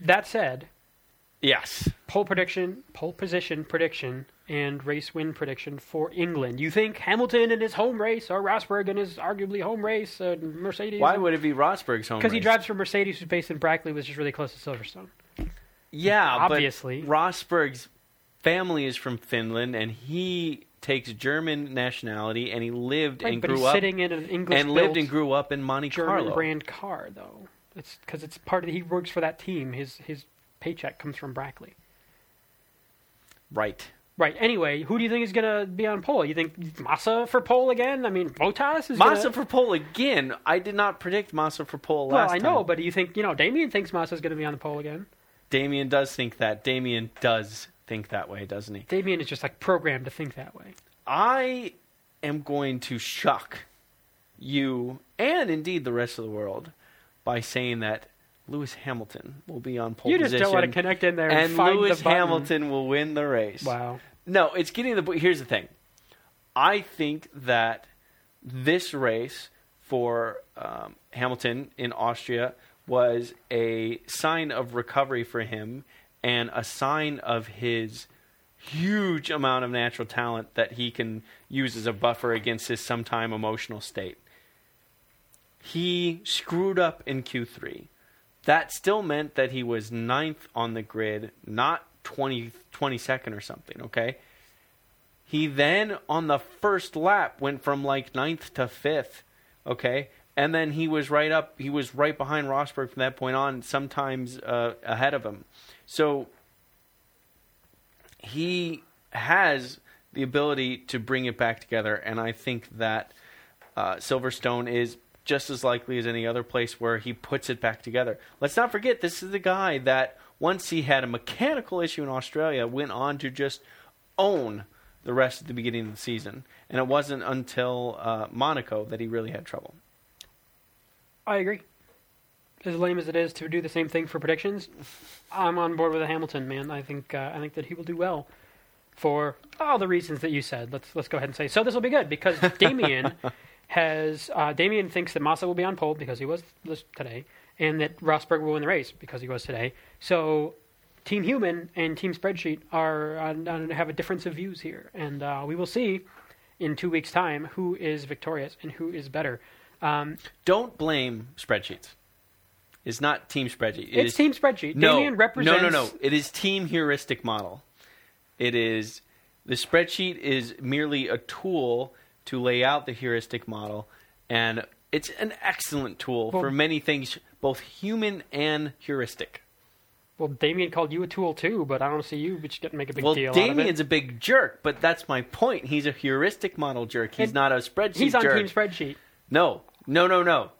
That said, Yes. pole prediction, pole position prediction, and race win prediction for England. You think Hamilton in his home race or Rosberg in his arguably home race, uh, Mercedes? Why would it be Rosberg's home? Because he drives for Mercedes, who's based in Brackley, which is really close to Silverstone. Yeah, Obviously. Rosberg's family is from Finland, and he takes German nationality, and he lived Right, and grew up sitting in an English and lived and grew up in Monte German Carlo. brand car, though. It's because it's part of the, he works for that team. His his paycheck comes from Brackley. Right. Right. Anyway, who do you think is going to be on pole? You think Massa for pole again? I mean, Bottas is Massa gonna... for pole again. I did not predict Massa for pole last time. Well, I know, time. but do you think you know Damien thinks Massa's going to be on the pole again? Damien does think that. Damien does think that way, doesn't he? Damien is just like programmed to think that way. I am going to shock you and indeed the rest of the world by saying that Lewis Hamilton will be on pole you just position. don't want to connect in there and, and find Lewis the button. Hamilton will win the race. Wow. No, it's getting the. Here's the thing. I think that this race for um, Hamilton in Austria was a sign of recovery for him and a sign of his huge amount of natural talent that he can use as a buffer against his sometime emotional state. He screwed up in Q3. That still meant that he was ninth on the grid, not 20, 22nd or something, okay? He then, on the first lap, went from like ninth to fifth, okay? And then he was right up, he was right behind Rosberg from that point on, sometimes uh, ahead of him. So he has the ability to bring it back together, and I think that uh, Silverstone is just as likely as any other place where he puts it back together. Let's not forget, this is the guy that once he had a mechanical issue in Australia, went on to just own the rest of the beginning of the season, and it wasn't until uh, Monaco that he really had trouble. I agree. As lame as it is to do the same thing for predictions, I'm on board with the Hamilton man. I think uh, I think that he will do well for all the reasons that you said. Let's let's go ahead and say so. This will be good because Damien has uh, Damien thinks that Massa will be on pole because he was this today, and that Rosberg will win the race because he was today. So. Team Human and Team Spreadsheet are uh, have a difference of views here, and uh, we will see in two weeks' time who is victorious and who is better. Um, Don't blame spreadsheets. It's not team spreadsheet. It it's is- Team Spreadsheet. No, Damien represents. no, no, no. It is team heuristic model. It is the spreadsheet is merely a tool to lay out the heuristic model, and it's an excellent tool Well- for many things, both human and heuristic. Well, Damien called you a tool too, but I don't see you but you get make a big well, deal Damien's out a big jerk, but that's my point. He's a heuristic model jerk. He's And not a spreadsheet. He's on jerk. Team Spreadsheet. no, no, no, no.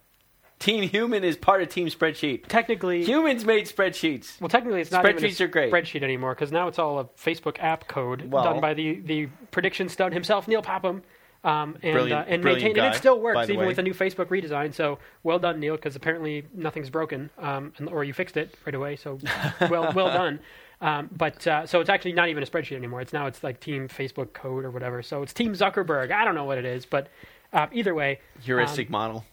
Team Human is part of Team Spreadsheet. Technically, Humans made spreadsheets. well, technically, it's not even a are great. spreadsheet anymore because now it's all a Facebook app code Well- done by the the prediction stud himself, Neil Popham. Um, and uh, and maintain, and it still works even way. with the new Facebook redesign. So well done, Neil, because apparently nothing's broken, um, and, or you fixed it right away. So well well done. Um, but uh, so it's actually not even a spreadsheet anymore. It's now it's like Team Facebook code or whatever. So it's Team Zuckerberg. I don't know what it is, but uh, either way, Heuristic Um, model.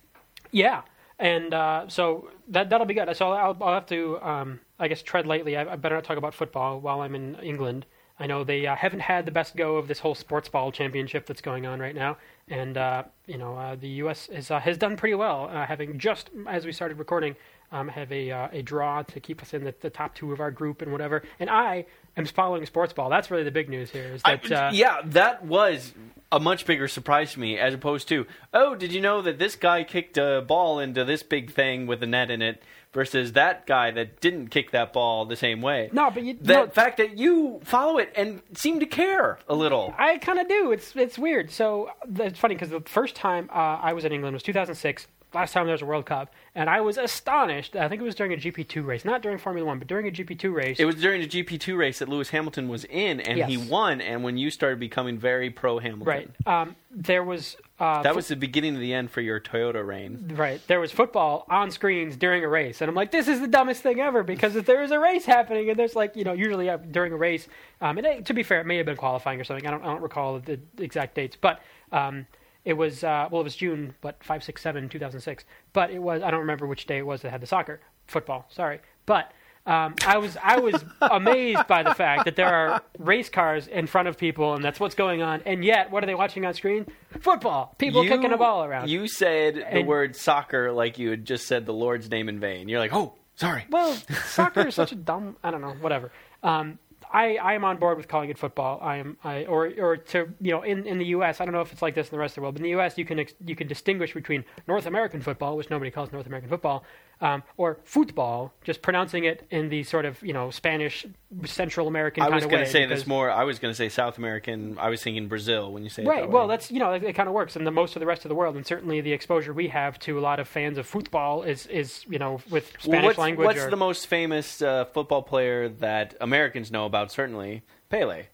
yeah, and uh, so that that'll be good. So I'll, I'll have to, um, I guess, tread lightly. I, I better not talk about football while I'm in England. I know they uh, haven't had the best go of this whole sports ball championship that's going on right now, and uh, you know uh, the U.S. Is, uh, has done pretty well, uh, having just as we started recording, um, have a uh, a draw to keep us in the, the top two of our group and whatever. And I am following sports ball. That's really the big news here. Is that I- uh, yeah, that was a much bigger surprise to me as opposed to, oh, did you know that this guy kicked a ball into this big thing with a net in it versus that guy that didn't kick that ball the same way? no, but you, The no, fact that you follow it and seem to care a little. I kind of do. It's it's weird. So it's funny because the first time uh, I was in England was 2006. Last time there was a World Cup, and I was astonished. I think it was during a GP2 race, not during Formula One, but during a GP2 race. It was during a GP2 race that Lewis Hamilton was in, and he won. And when you started becoming very pro Hamilton, right. Um, there was uh, That was the beginning of the end for your Toyota reign. Right. There was football on screens during a race. And I'm like, this is the dumbest thing ever because if there is a race happening and there's like, you know, usually uh, during a race, um, and it, to be fair, it may have been qualifying or something. I don't, I don't recall the exact dates, but um, it was, uh, well, it was June, but 5, 6, 7, 2006. But it was, I don't remember which day it was that had the soccer, football, sorry. But um, I was I was amazed by the fact that there are race cars in front of people, and that's what's going on. And yet, what are they watching on screen? Football. People You- kicking a ball around. You said the word soccer like you had just said the Lord's name in vain. You're like, oh, sorry. Well, soccer is such a dumb. I don't know. Whatever. Um, I I am on board with calling it football. I am I or or to you know in, in the U.S. I don't know if it's like this in the rest of the world, but in the U.S. you can ex- you can distinguish between North American football, which nobody calls North American football, um, or football, just pronouncing it in the sort of you know Spanish Central American I was going to say because- this more. I was going to say South American. I was thinking Brazil when you say it Right. that Well, way. that's you know it, it kind of works, and the most of the rest of the world, and certainly the exposure we have to a lot of fans of football is is you know with Spanish Well, what's, language. What's or, the most famous uh, football player that Americans know about? Certainly Pele.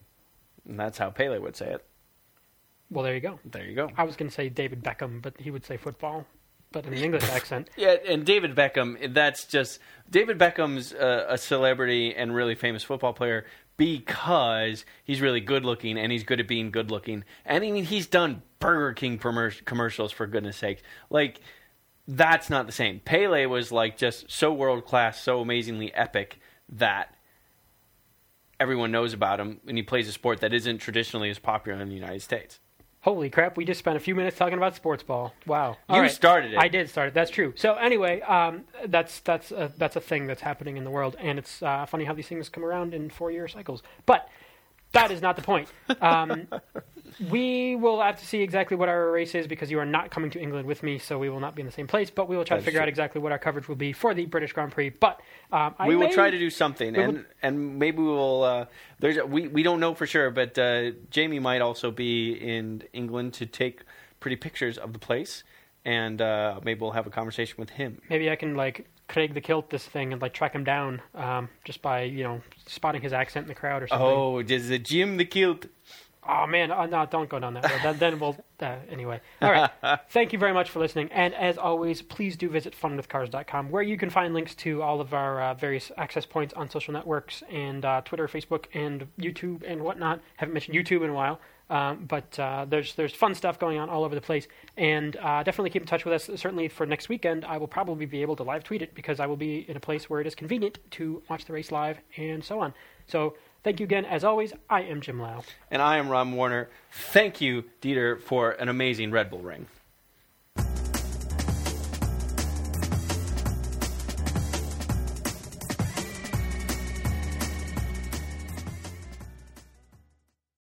And that's how Pele would say it. well, there you go. There you go. I was going to say David Beckham, but he would say football, but in an English accent. Yeah, and David Beckham. That's just David Beckham's a celebrity and really famous football player because he's really good looking and he's good at being good looking. And I mean, he's done Burger King commercials for goodness sake. Like that's not the same. Pele was like just so world class, so amazingly epic that everyone knows about him, and he plays a sport that isn't traditionally as popular in the United States. Holy crap! We just spent a few minutes talking about sports ball. Wow, You All right. started it. I did start it. That's true. So anyway, um, that's that's a, that's a thing that's happening in the world, and it's uh, funny how these things come around in four-year cycles. But that is not the point. Um, we will have to see exactly what our race is because you are not coming to England with me, so we will not be in the same place. But we will try That to figure out exactly what our coverage will be for the British Grand Prix. But um, I we will try to do something, and will- and maybe we will. Uh, there's we we don't know for sure, but uh, Jamie might also be in England to take pretty pictures of the place, and uh, maybe we'll have a conversation with him. Maybe I can like Craig the Kilt this thing and like track him down um, just by you know spotting his accent in the crowd or something. Oh, is it Jim the Kilt? Oh man, oh, no, don't go down that road. then, then we'll uh, anyway. All right. Thank you very much for listening, and as always, please do visit funwithcars.com, where you can find links to all of our uh, various access points on social networks and uh, Twitter, Facebook, and YouTube and whatnot. Haven't mentioned YouTube in a while. Um, but uh, there's there's fun stuff going on all over the place, and uh, definitely keep in touch with us. Certainly for next weekend, I will probably be able to live tweet it because I will be in a place where it is convenient to watch the race live and so on. So thank you again. As always, I am Jim Lau. And I am Ron Warner. Thank you, Dieter, for an amazing Red Bull ring.